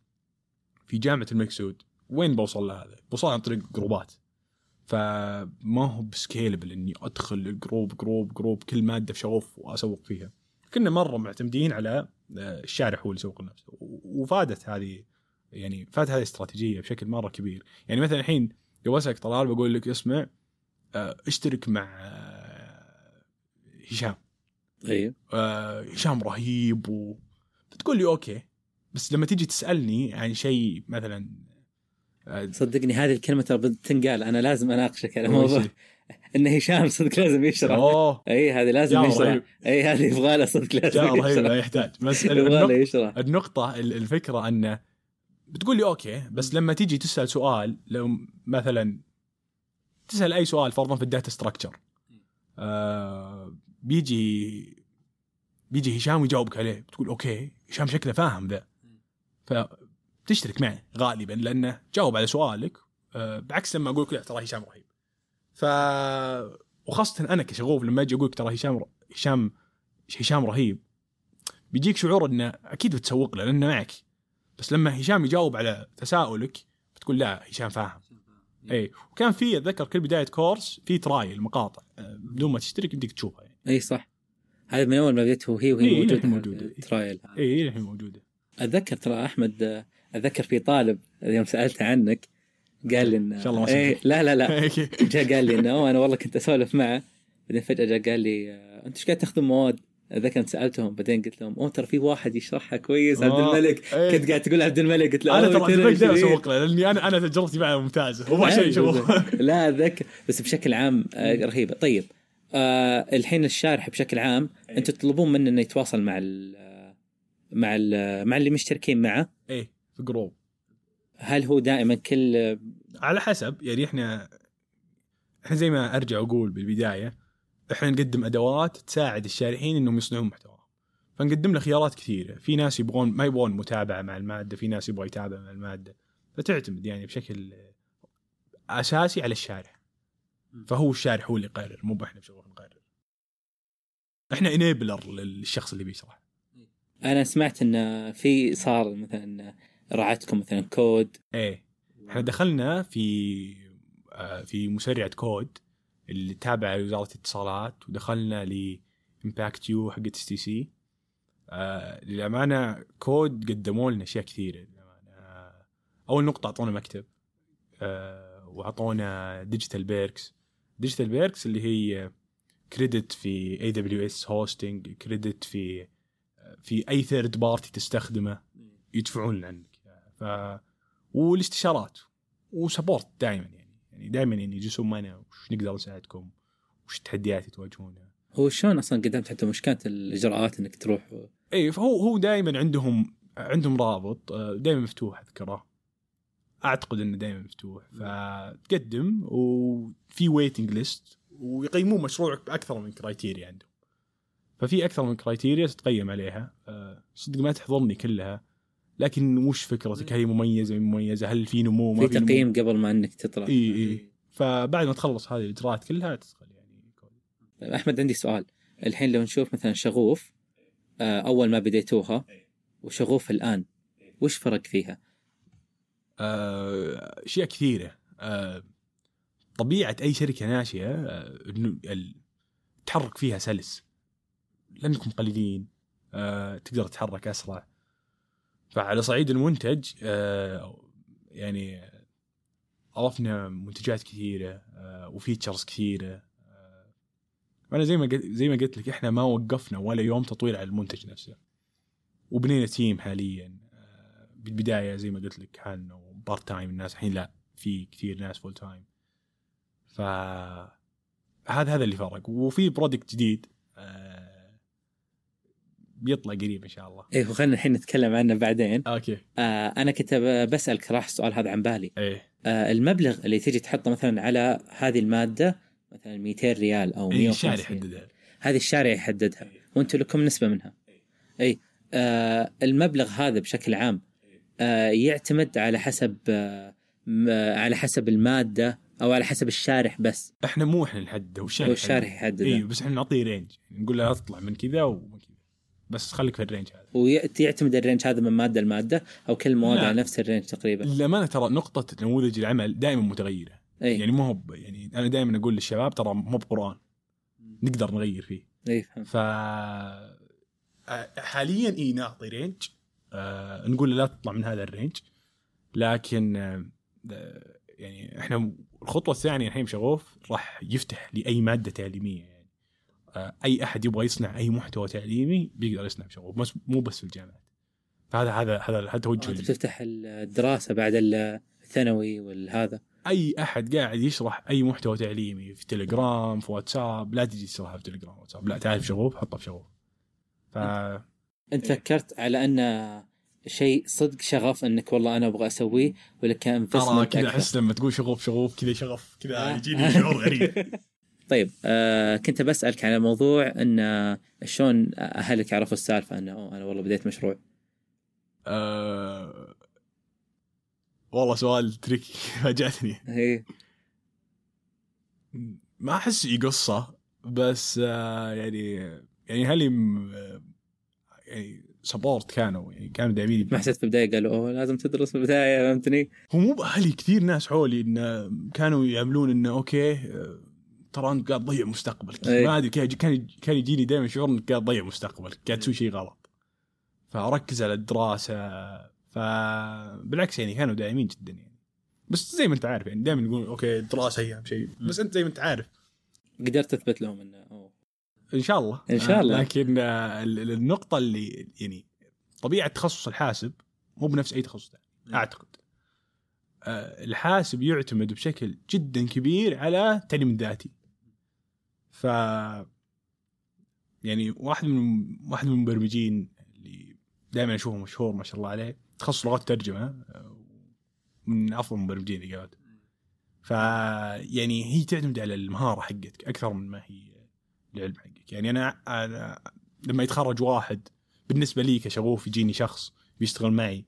Speaker 1: في جامعة الملك سعود وين بوصل له هذا بوصل عن طريق جروبات. فما هو ب scalable إني أدخل group group group كل مادة في شغوف وأسوق فيها. كنا مرة معتمدين على آه، الشارح هو اللي يسوق لنفسه وفادت هذه يعني فادت هذه الاستراتيجية بشكل مرة كبير. يعني مثلا الحين لو أسألك طلال بقول لك اسمع آه، اشترك مع آه، هشام. أيوه هشام رهيب و... بتقول لي أوكي بس لما تيجي تسألني عن شيء مثلا
Speaker 2: صدقني هذه الكلمة ترى بتنقال أنا لازم أناقشك على الموضوع؟ إن هشام صدق لازم يشرح.
Speaker 1: أوه.
Speaker 2: أي هذه لازم يشرح.
Speaker 1: رهيب.
Speaker 2: أي هذه يبغى له صدق لازم
Speaker 1: جاء رهيب لا
Speaker 2: يشرح
Speaker 1: يحتاج. بس النقطة,
Speaker 2: يشرح.
Speaker 1: النقطة ال- الفكرة أنه بتقول لي okay بس لما تيجي تسأل سؤال لو مثلا تسأل أي سؤال فرضا في ال data structure آه بيجي بيجي هشام ويجاوبك عليه. بتقول okay هشام شكله فاهم ذا. فتشترك معه غالبا لأنه جاوب على سؤالك آه بعكس لما أقول لك لا ترى هشام رهيب. ف وخاصة أنا كشغوف لما أجي أقول لك ترى هشام هشام هشام رهيب بيجيك شعور إنه أكيد بتسوق له لأنه معك. بس لما هشام يجاوب على تساؤلك بتقول لا هشام فاهم. اي وكان في أتذكر كل بداية course في trial مقاطع آه، بدون ما تشترك يمديك تشوفها يعني.
Speaker 2: اي صح. هذا من أول ما بديت وهي وهي
Speaker 1: إيه،
Speaker 2: موجودة
Speaker 1: للحين موجودة.
Speaker 2: trial.
Speaker 1: اي الحين موجودة.
Speaker 2: أتذكر ترى أحمد آه، اتذكر في طالب يوم سألته عنك قال لي إن
Speaker 1: إن شاء الله ما
Speaker 2: إيه. لا لا لا جاء قال لي إنه أنا والله كنت أسولف معه بعدين فجأة جاء قال لي آه، أنت إيش قاعد تاخذون مواد؟ اتذكر أنت سألتهم بعدين قلت لهم أوه ترى في واحد يشرحها كويس عبد
Speaker 1: آه،
Speaker 2: الملك
Speaker 1: إيه.
Speaker 2: كنت قاعد تقول عبد الملك قلت له أنا
Speaker 1: ترى
Speaker 2: ترى
Speaker 1: أتذكر دائما. أسوق له لأني أنا أنا تجربتي معه ممتازة هو عشان
Speaker 2: لا،
Speaker 1: يشوف
Speaker 2: لا اتذكر بس بشكل عام آه، رهيبة طيب آه الحين الشارح بشكل عام أنتم تطلبون منه إنه يتواصل مع ال مع ال مع اللي مشتركين معه
Speaker 1: في جروب
Speaker 2: هل هو دائما كل
Speaker 1: على حسب يعني إحنا إحنا زي ما أرجع أقول بالبداية إحنا نقدم أدوات تساعد الشارحين إنهم يصنعون محتوى. فنقدم له خيارات كثيرة. في ناس يبغون ما يبغون متابعة مع المادة في ناس يبغى يتابع مع المادة. فتعتمد يعني بشكل أساسي على الشارح. فهو الشارح هو اللي يقرر مو إحنا بشغل نقرر. إحنا انيبلر للشخص اللي بيشرح.
Speaker 2: أنا سمعت إن في صار مثلا رعتكم مثلا كود.
Speaker 1: إيه. إحنا دخلنا في آه، في مسرعه كود اللي تابعة لوزارة الاتصالات ودخلنا ل impactU حق STC للأمانة كود قدموا لنا أشياء كثيرة للأمانة. أول نقطة أعطونا مكتب آه، وأعطونا digital perks digital perks اللي هي credit في AWS hosting credit في في أي third party تستخدمه يدفعون عنك ف والاستشارات و support دائما يعني. يعني دائما يعني يجلسون معنا وش نقدر نساعدكم؟ وش التحديات اللي تواجهونها
Speaker 2: هو شلون أصلا قدمت حتى وش كانت الإجراءات إنك تروح و...
Speaker 1: اي فهو هو دائما عندهم عندهم رابط دائما مفتوح أذكره. أعتقد إنه دائما مفتوح. فتقدم وفي waiting list ويقيمون مشروعك بأكثر من criteria عندهم. ففي أكثر من criteria تتقيم عليها. أه، صدق ما تحضرني كلها. لكن وش فكرتك؟ هل مميزة مميزة؟ هل في نمو؟
Speaker 2: ما في تقييم قبل ما انك تطلع.
Speaker 1: إي إي. فبعد ما تخلص هذه الإجراءات كلها تدخل
Speaker 2: يعني. أحمد عندي سؤال. الحين لو نشوف مثلا شغوف أه، أول ما بديتوها وشغوف الآن وش فرق فيها؟
Speaker 1: آه، أشياء كثيرة. آه، طبيعة أي شركة ناشئة آه، إنه التحرك فيها سلس. لانكم قليلين. تقدر تتحرك أسرع. فعلى صعيد المنتج يعني اضفنا منتجات كثيرة و features كثيرة وأنا زي ما زي ما قلت لك إحنا ما وقفنا ولا يوم تطوير على المنتج نفسه. وبنينا team حاليا بالبداية زي ما قلت لك كان part time الناس الحين لا في كثير ناس full time ف هذا هذا اللي فرق. وفي product جديد آه بيطلع قريب إن شاء الله.
Speaker 2: إيه وخلينا الحين نتكلم عنه بعدين.
Speaker 1: أوكي.
Speaker 2: آه أنا كنت بسالك راح السؤال هذا عن بالي.
Speaker 1: إيه.
Speaker 2: آه المبلغ اللي تجي تحطه مثلا على هذه المادة مثلا 200 ريال أو 150
Speaker 1: إيه الشارح يحددها.
Speaker 2: هذه الشارح يحددها. وأنتم لكم نسبة منها. اي آه المبلغ هذا بشكل عام آه، يعتمد على حسب آه، على حسب المادة أو على حسب الشارح بس.
Speaker 1: إحنا مو إحنا نحدد هو الشارح
Speaker 2: هو الشارح يحدد
Speaker 1: اي بس إحنا نعطيه range نقول له لا تطلع من كذا ومن كذا. بس خليك في ال range هذا.
Speaker 2: ويعتمد ال range هذا من مادة لمادة أو كل المواد على نفس ال range تقريبا.
Speaker 1: للأمانة ترى نقطة نموذج العمل دائما متغيرة.
Speaker 2: أي.
Speaker 1: يعني مو هو يعني أنا دائما أقول للشباب ترى مو بقرآن. نقدر نغير فيه.
Speaker 2: إي
Speaker 1: ف حاليا إي نعطي range. آه نقول له لا تطلع من هذا الرينج. لكن آه يعني إحنا الخطوة الثانية الحين شغوف راح يفتح لأي مادة تعليمية. أي أحد يبغى يصنع أي محتوى تعليمي بيقدر يصنع بشغوف بس مو بس في الجامعات. فهذا هذا هذا هذا توجه
Speaker 2: أنت بتفتح الدراسة بعد الثانوي والهذا.
Speaker 1: أي أحد قاعد يشرح أي محتوى تعليمي في تليجرام في واتساب لا تجي تشرحه في تليجرام واتساب لا تعال في شغوف حطه في شغوف ف
Speaker 2: أنت فكرت على انه شيء صدق شغف أنك والله أنا أبغى أسويه ولا كان
Speaker 1: ترى كذا أحس لما تقول شغوف شغوف كذا شغف كذا آه. يجيني شعور غريب.
Speaker 2: طيب آه كنت بسألك على موضوع إن شلون أهلك عرفوا السالفة إنه أنا والله بديت مشروع.
Speaker 1: آه والله سؤال تريكي فاجأتني.
Speaker 2: إيه.
Speaker 1: ما أحس قصة بس آه يعني يعني هل يعني support كانوا يعني كانوا داعمين
Speaker 2: ما حسيت في البداية قالوا أوه لازم تدرس في البداية فهمتني؟
Speaker 1: هو مو بأهلي كثير ناس حولي انه كانوا يعملون إنه أوكي ترى أنت قاعد تضيع مستقبلك.
Speaker 2: أي.
Speaker 1: ما أدري كان كان يجيني دائما شعور إنك قاعد تضيع مستقبلك قاعد تسوي شيء غلط. فركز على الدراسة فبالعكس يعني كانوا داعمين جدا يعني. بس زي ما أنت عارف يعني دائما يقولون أوكي الدراسه هي اهم شيء بس أنت زي ما أنت عارف.
Speaker 2: قدرت تثبت لهم إنه أوه.
Speaker 1: إن شاء الله.
Speaker 2: إن شاء الله.
Speaker 1: لكن النقطة اللي يعني طبيعة تخصص الحاسب مو بنفس أي تخصص ثاني أعتقد. الحاسب يعتمد بشكل جدا كبير على التعليم الذاتي. ف يعني واحد من واحد من المبرمجين اللي دائما أشوفه مشهور ما شاء الله عليه تخصص لغات ترجمة من أفضل المبرمجين اللي قابلت ف يعني هي تعتمد على المهارة حقتك أكثر من ما هي العلم حقك. يعني أنا أنا لما يتخرج واحد بالنسبة لي كشغوف يجيني شخص بيشتغل معي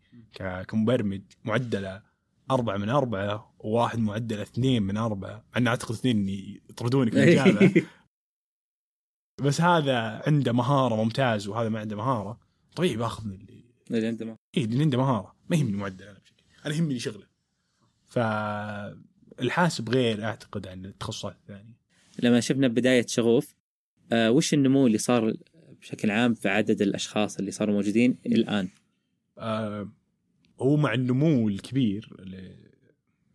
Speaker 1: كمبرمج معدلة أربعة من أربعة وواحد معدله اثنين من أربعة. مع أن أعتقد اثنين إني يطردوني في الإجابة. بس هذا عنده مهارة ممتاز وهذا ما عنده مهارة. طبيعي باخذ من اللي
Speaker 2: اللي عندما
Speaker 1: إيه اللي عنده مهارة. ما يهمني معدل أنا بشكل. أنا يهمني شغله. فالحاسب غير أعتقد عن التخصصات الثانية.
Speaker 2: لما شفنا بداية شغوف آه وش النمو اللي صار بشكل عام في عدد الأشخاص اللي صاروا موجودين الآن؟
Speaker 1: آه، هو مع النمو الكبير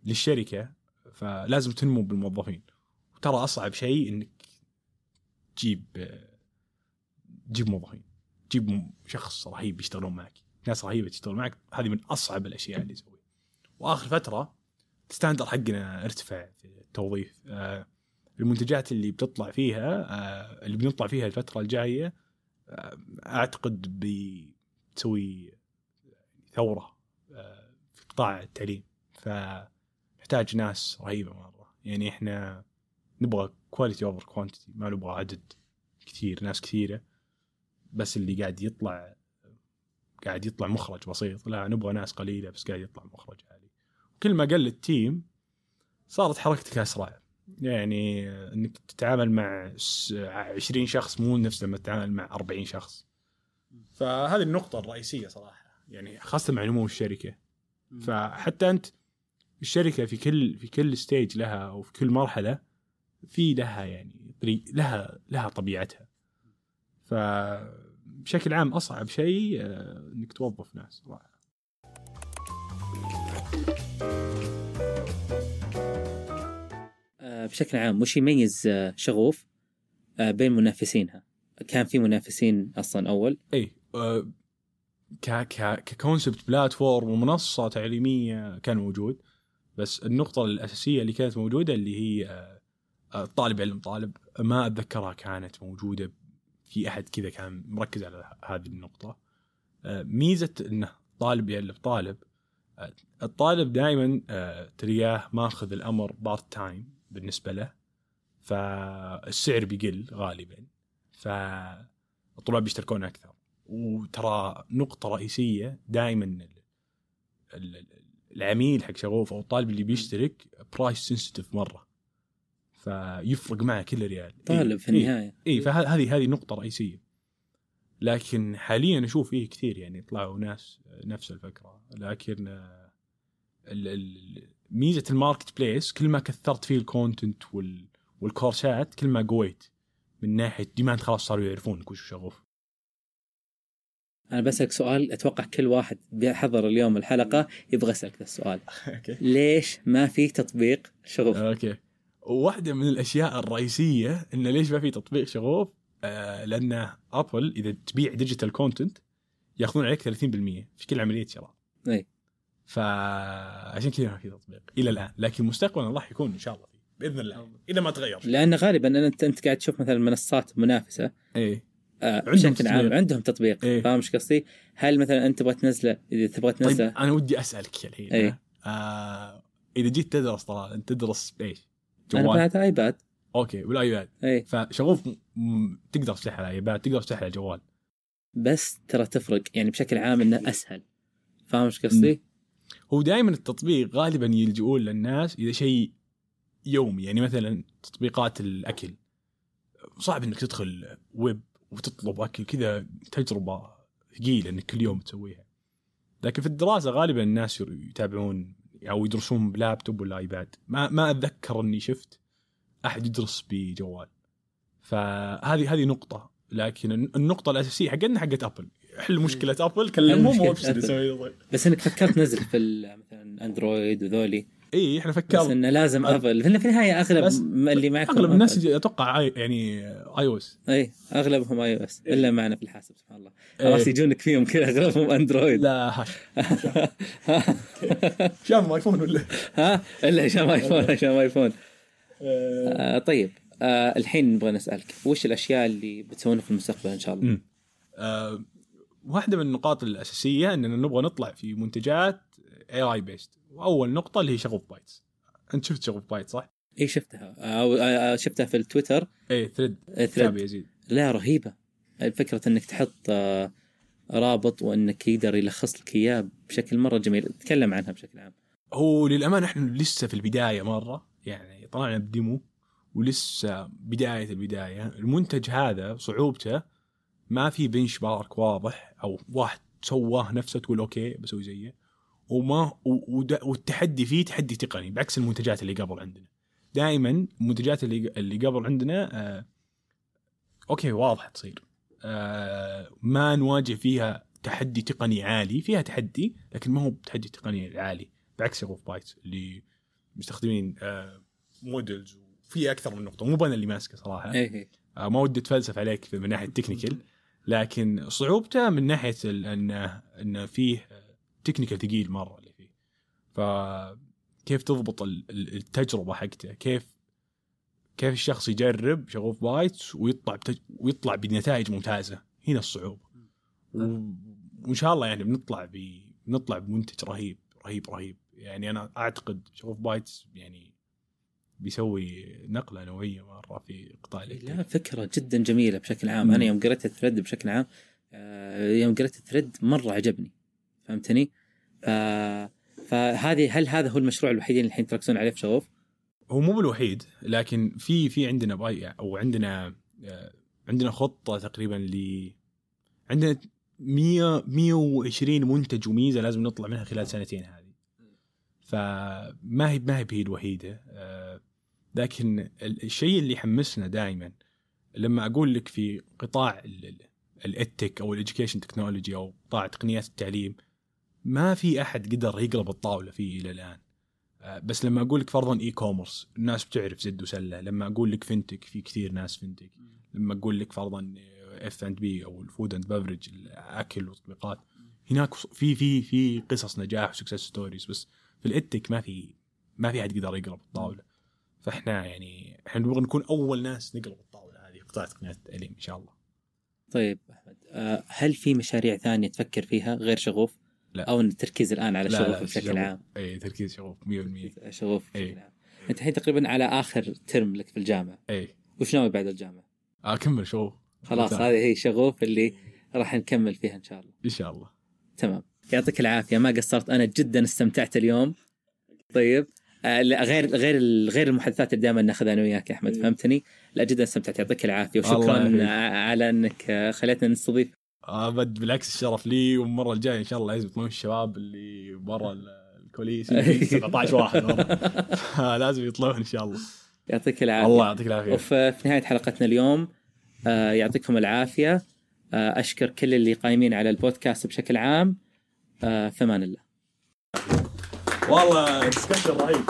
Speaker 1: للشركة فلازم تنمو بالموظفين. وترى أصعب شيء إنك تجيب تجيب موظفين. تجيب شخص رهيب يشتغلون معك. ناس رهيبة تشتغل معك. هذه من أصعب الأشياء اللي تسويها. وآخر فترة الستاندر حقنا ارتفع في التوظيف. آه، المنتجات اللي بتطلع فيها آه، اللي بنطلع فيها الفترة الجاية آه، أعتقد بتسوي ثورة قطاع التعليم فنحتاج ناس رهيبة مره يعني إحنا نبغى quality over quantity ما نبغى عدد كثير ناس كثيره بس اللي قاعد يطلع قاعد يطلع مخرج بسيط. لا نبغى ناس قليلة بس قاعد يطلع مخرج عالي. كل ما قل ال team صارت حركتك أسرع. يعني إنك تتعامل مع س- 20 شخص مو نفس لما تتعامل مع 40 شخص. فهذه النقطة الرئيسية صراحة. يعني خاصة مع نمو الشركة. فحتى أنت الشركة في كل في كل ستيج لها أو في كل مرحلة في لها يعني طريق لها لها طبيعتها. فبشكل عام أصعب شيء آه، إنك توظف ناس. صراحة
Speaker 2: آه بشكل عام وش يميز آه شغوف بين منافسينها؟ كان في منافسين أصلا أول؟
Speaker 1: اي ك ك ك concept platform ومنصة تعليمية كان موجود بس النقطة الأساسية اللي كانت موجودة اللي هي آه، آه، طالب علم طالب ما أتذكرها كانت موجودة في أحد كذا كان مركز على هذه النقطة. آه، ميزة إنه طالب يعلم طالب آه، الطالب دائما تلقاه ماخذ الأمر part time بالنسبة له فالسعر بيقل غالبا فالطلاب بيشتركون أكثر. وترى نقطة رئيسية دائما ال- ال- ال- العميل حق شغوف أو الطالب اللي بيشترك برايس سنسيتيف مرة. فيفرق معه كل ريال
Speaker 2: طالب في
Speaker 1: إيه.
Speaker 2: النهاية.
Speaker 1: اي فهذه هذه نقطة رئيسية. لكن حاليا أشوف فيه كثير يعني طلعوا ناس نفس الفكرة. لكن آه، ميزة ال marketplace كل ما كثرت فيه ال content وال والكورسات كل ما قويت من ناحية demand خلاص صاروا يعرفون وش شغوف.
Speaker 2: أنا بسألك سؤال أتوقع كل واحد بيحضر اليوم الحلقة يبغى يسألك ذا السؤال.
Speaker 1: أوكي.
Speaker 2: ليش ما في تطبيق شغوف؟
Speaker 1: أوكي. وواحدة من الأشياء الرئيسية انه ليش ما في تطبيق شغوف؟ آه لأن Apple إذا تبيع digital content يأخذون عليك 30% في كل عملية شراء.
Speaker 2: أي.
Speaker 1: فعشان كذا ما في تطبيق إلى الآن. لكن مستقبلا راح يكون إن شاء الله بإذن الله إذا ما تغير.
Speaker 2: لأن غالبا أنت أنت قاعد تشوف مثلا منصات منافسة.
Speaker 1: إيه.
Speaker 2: آه بشكل عام. عندهم تطبيق
Speaker 1: إيه.
Speaker 2: فاهم إيش قصدي؟ هل مثلا أنت تبغى تنزله إذا تبغى
Speaker 1: طيب
Speaker 2: تنزله
Speaker 1: أنا ودي أسألك الحين
Speaker 2: إيه.
Speaker 1: آه إذا جيت تدرس طلال أنت تدرس بايش؟
Speaker 2: أنا
Speaker 1: جوال
Speaker 2: بعد iPad
Speaker 1: أوكي بال iPad
Speaker 2: اي
Speaker 1: فشغوف م- تقدر تفتحها على ال iPad تقدر تفتحها على الجوال
Speaker 2: بس ترى تفرق يعني بشكل عام إنه أسهل فاهم إيش قصدي؟
Speaker 1: هو دائما التطبيق غالبا يلجؤون للناس إذا شيء يومي يعني مثلا تطبيقات الأكل صعب إنك تدخل ويب وتطلب أكل كذا تجربة ثقيلة إنك كل يوم تسويها. لكن في الدراسة غالبا الناس يتابعون أو يدرسون بلابتوب ولا آيباد. ما ما أتذكر إني شفت أحد يدرس بجوال. فهذه هذه نقطة. لكن النقطة الأساسية حقنا حقت Apple. حل مشكلة Apple؟ كلمهم
Speaker 2: مشكلة
Speaker 1: وابشر
Speaker 2: بس إنك فكرت تنزل في مثلا Android وذولي.
Speaker 1: اي إحنا
Speaker 2: بس
Speaker 1: فكرنا
Speaker 2: إنه لازم Apple في النهاية أغلب
Speaker 1: بس
Speaker 2: اللي معكم
Speaker 1: اغلب الناس أتوقع يعني iOS.
Speaker 2: اي أغلبهم iOS. إلا معنا في الحاسب سبحان الله.
Speaker 1: إيه.
Speaker 2: خلاص يجونك فيهم كذا أغلبهم Android.
Speaker 1: لا هشام iPhone ولا؟
Speaker 2: ها؟ إلا هشام iPhone هشام iPhone آه طيب. آه الحين نبغى نسألك وش الأشياء اللي بتسوونها في المستقبل إن شاء الله؟
Speaker 1: آه واحدة من النقاط الأساسية إننا نبغى نطلع في منتجات AI based وأول نقطة اللي هي شغوف bites. أنت شفت شغوف bite صح؟
Speaker 2: اي شفتها. أو شفتها في التويتر.
Speaker 1: اي
Speaker 2: thread.
Speaker 1: كاتب
Speaker 2: thread.
Speaker 1: يزيد.
Speaker 2: لا رهيبة. فكره إنك تحط آه، رابط وإنك يقدر يلخص لك إياه بشكل مرة جميل. تكلم عنها بشكل عام.
Speaker 1: هو للأمانة إحنا لسه في البداية مرة. يعني طلعنا ب demo ولسه بداية البداية. المنتج هذا صعوبته ما في benchmark واضح أو واحد سواه نفسه تقول أوكي بسوي زيه. وما والتحدي فيه تحدي تقني بعكس المنتجات اللي قبل عندنا. دائما المنتجات اللي اللي قبل عندنا آه أوكي واضحه تصير. آه ما نواجه فيها تحدي تقني عالي فيها تحدي لكن ما هو تحدي تقني عالي بعكس شغوف بايت اللي مستخدمين آه models وفي أكثر من نقطة مو أنا اللي ماسكه
Speaker 2: صراحة. AI
Speaker 1: آه ما ودي أتفلسف عليك من ناحية ال technical لكن صعوبته من ناحية انه أنه فيه technical ثقيل مرة اللي فيه. فكيف تضبط ال- ال- التجربة حقته كيف كيف الشخص يجرب شغوف بايتس ويطلع بتج... ويطلع بنتائج ممتازة. هنا الصعوبة. و... وإن شاء الله يعني بنطلع ب... بنطلع بمنتج رهيب رهيب رهيب. يعني أنا أعتقد شغوف بايتس يعني بيسوي نقلة نوعية مرة في قطاع
Speaker 2: لا. فكرة جدا جميلة بشكل عام.
Speaker 1: مم.
Speaker 2: أنا يوم قريت ال thread بشكل عام آه، يوم قريت ال thread مرة عجبني. فهمتني؟ ف... فهذه هل هذا هو المشروع الوحيد اللي الحين تركزون عليه في شغوف؟
Speaker 1: هو مو بالوحيد لكن في في عندنا بايع أو عندنا آه، عندنا خطة تقريبا ل عندنا 100 120 منتج وميزة لازم نطلع منها خلال سنتين هذه فما هي ما هي هي الوحيدة آه، لكن ال- الشيء اللي يحمسنا دائما لما أقول لك في قطاع ال EdTech أو ال education technology أو قطاع تقنيات التعليم ما في أحد قدر يقلب الطاولة فيه إلى الآن. آه، بس لما أقول لك فرضا e-commerce الناس بتعرف زد وسلة. لما أقول لك fintech في كثير ناس fintech لما أقول لك فرضا اف اند بي أو ال food and beverage الأكل والتطبيقات. هناك في في في قصص نجاح و success stories بس في ال EdTech ما في ما في أحد يقدر يقلب الطاولة. فإحنا يعني إحنا نبغى نكون أول ناس نقلب الطاولة هذه. قطاع تقنيات التعليم إن شاء الله.
Speaker 2: طيب أحمد آه، هل في مشاريع ثانية تفكر فيها غير شغوف؟
Speaker 1: لا.
Speaker 2: أو التركيز الآن على شغوف بشكل
Speaker 1: شغوف.
Speaker 2: عام؟
Speaker 1: إي تركيز شغوف 100%
Speaker 2: شغوف. بشكل عام. أنت الحين تقريبا على آخر ترم لك في الجامعة،
Speaker 1: إي
Speaker 2: وش ناوي بعد الجامعة؟
Speaker 1: اكمل شغوف
Speaker 2: خلاص. هذه هي شغوف اللي راح نكمل فيها إن شاء الله.
Speaker 1: إن شاء الله
Speaker 2: تمام يعطيك العافية ما قصرت أنا جدا استمتعت اليوم طيب آه، غير غير ال- غير المحادثات اللي دائما ناخذها أنا وياك يا أحمد فهمتني؟ لا جدا استمتعت يعطيك العافية
Speaker 1: الله
Speaker 2: وشكرا على إنك آه، خليتنا نستضيف
Speaker 1: ابد بالعكس الشرف لي والمرة الجاية إن شاء الله لازم يطلعون الشباب اللي برا ال- الكواليس اللي 17 واحد. لازم يطلعون إن شاء الله.
Speaker 2: يعطيك العافية.
Speaker 1: الله يعطيك العافية.
Speaker 2: وفي في نهاية حلقتنا اليوم آه، يعطيكم العافية. آه، أشكر كل اللي قايمين على البودكاست بشكل عام. آه، في أمان الله.
Speaker 1: والله دسكشن رهيب.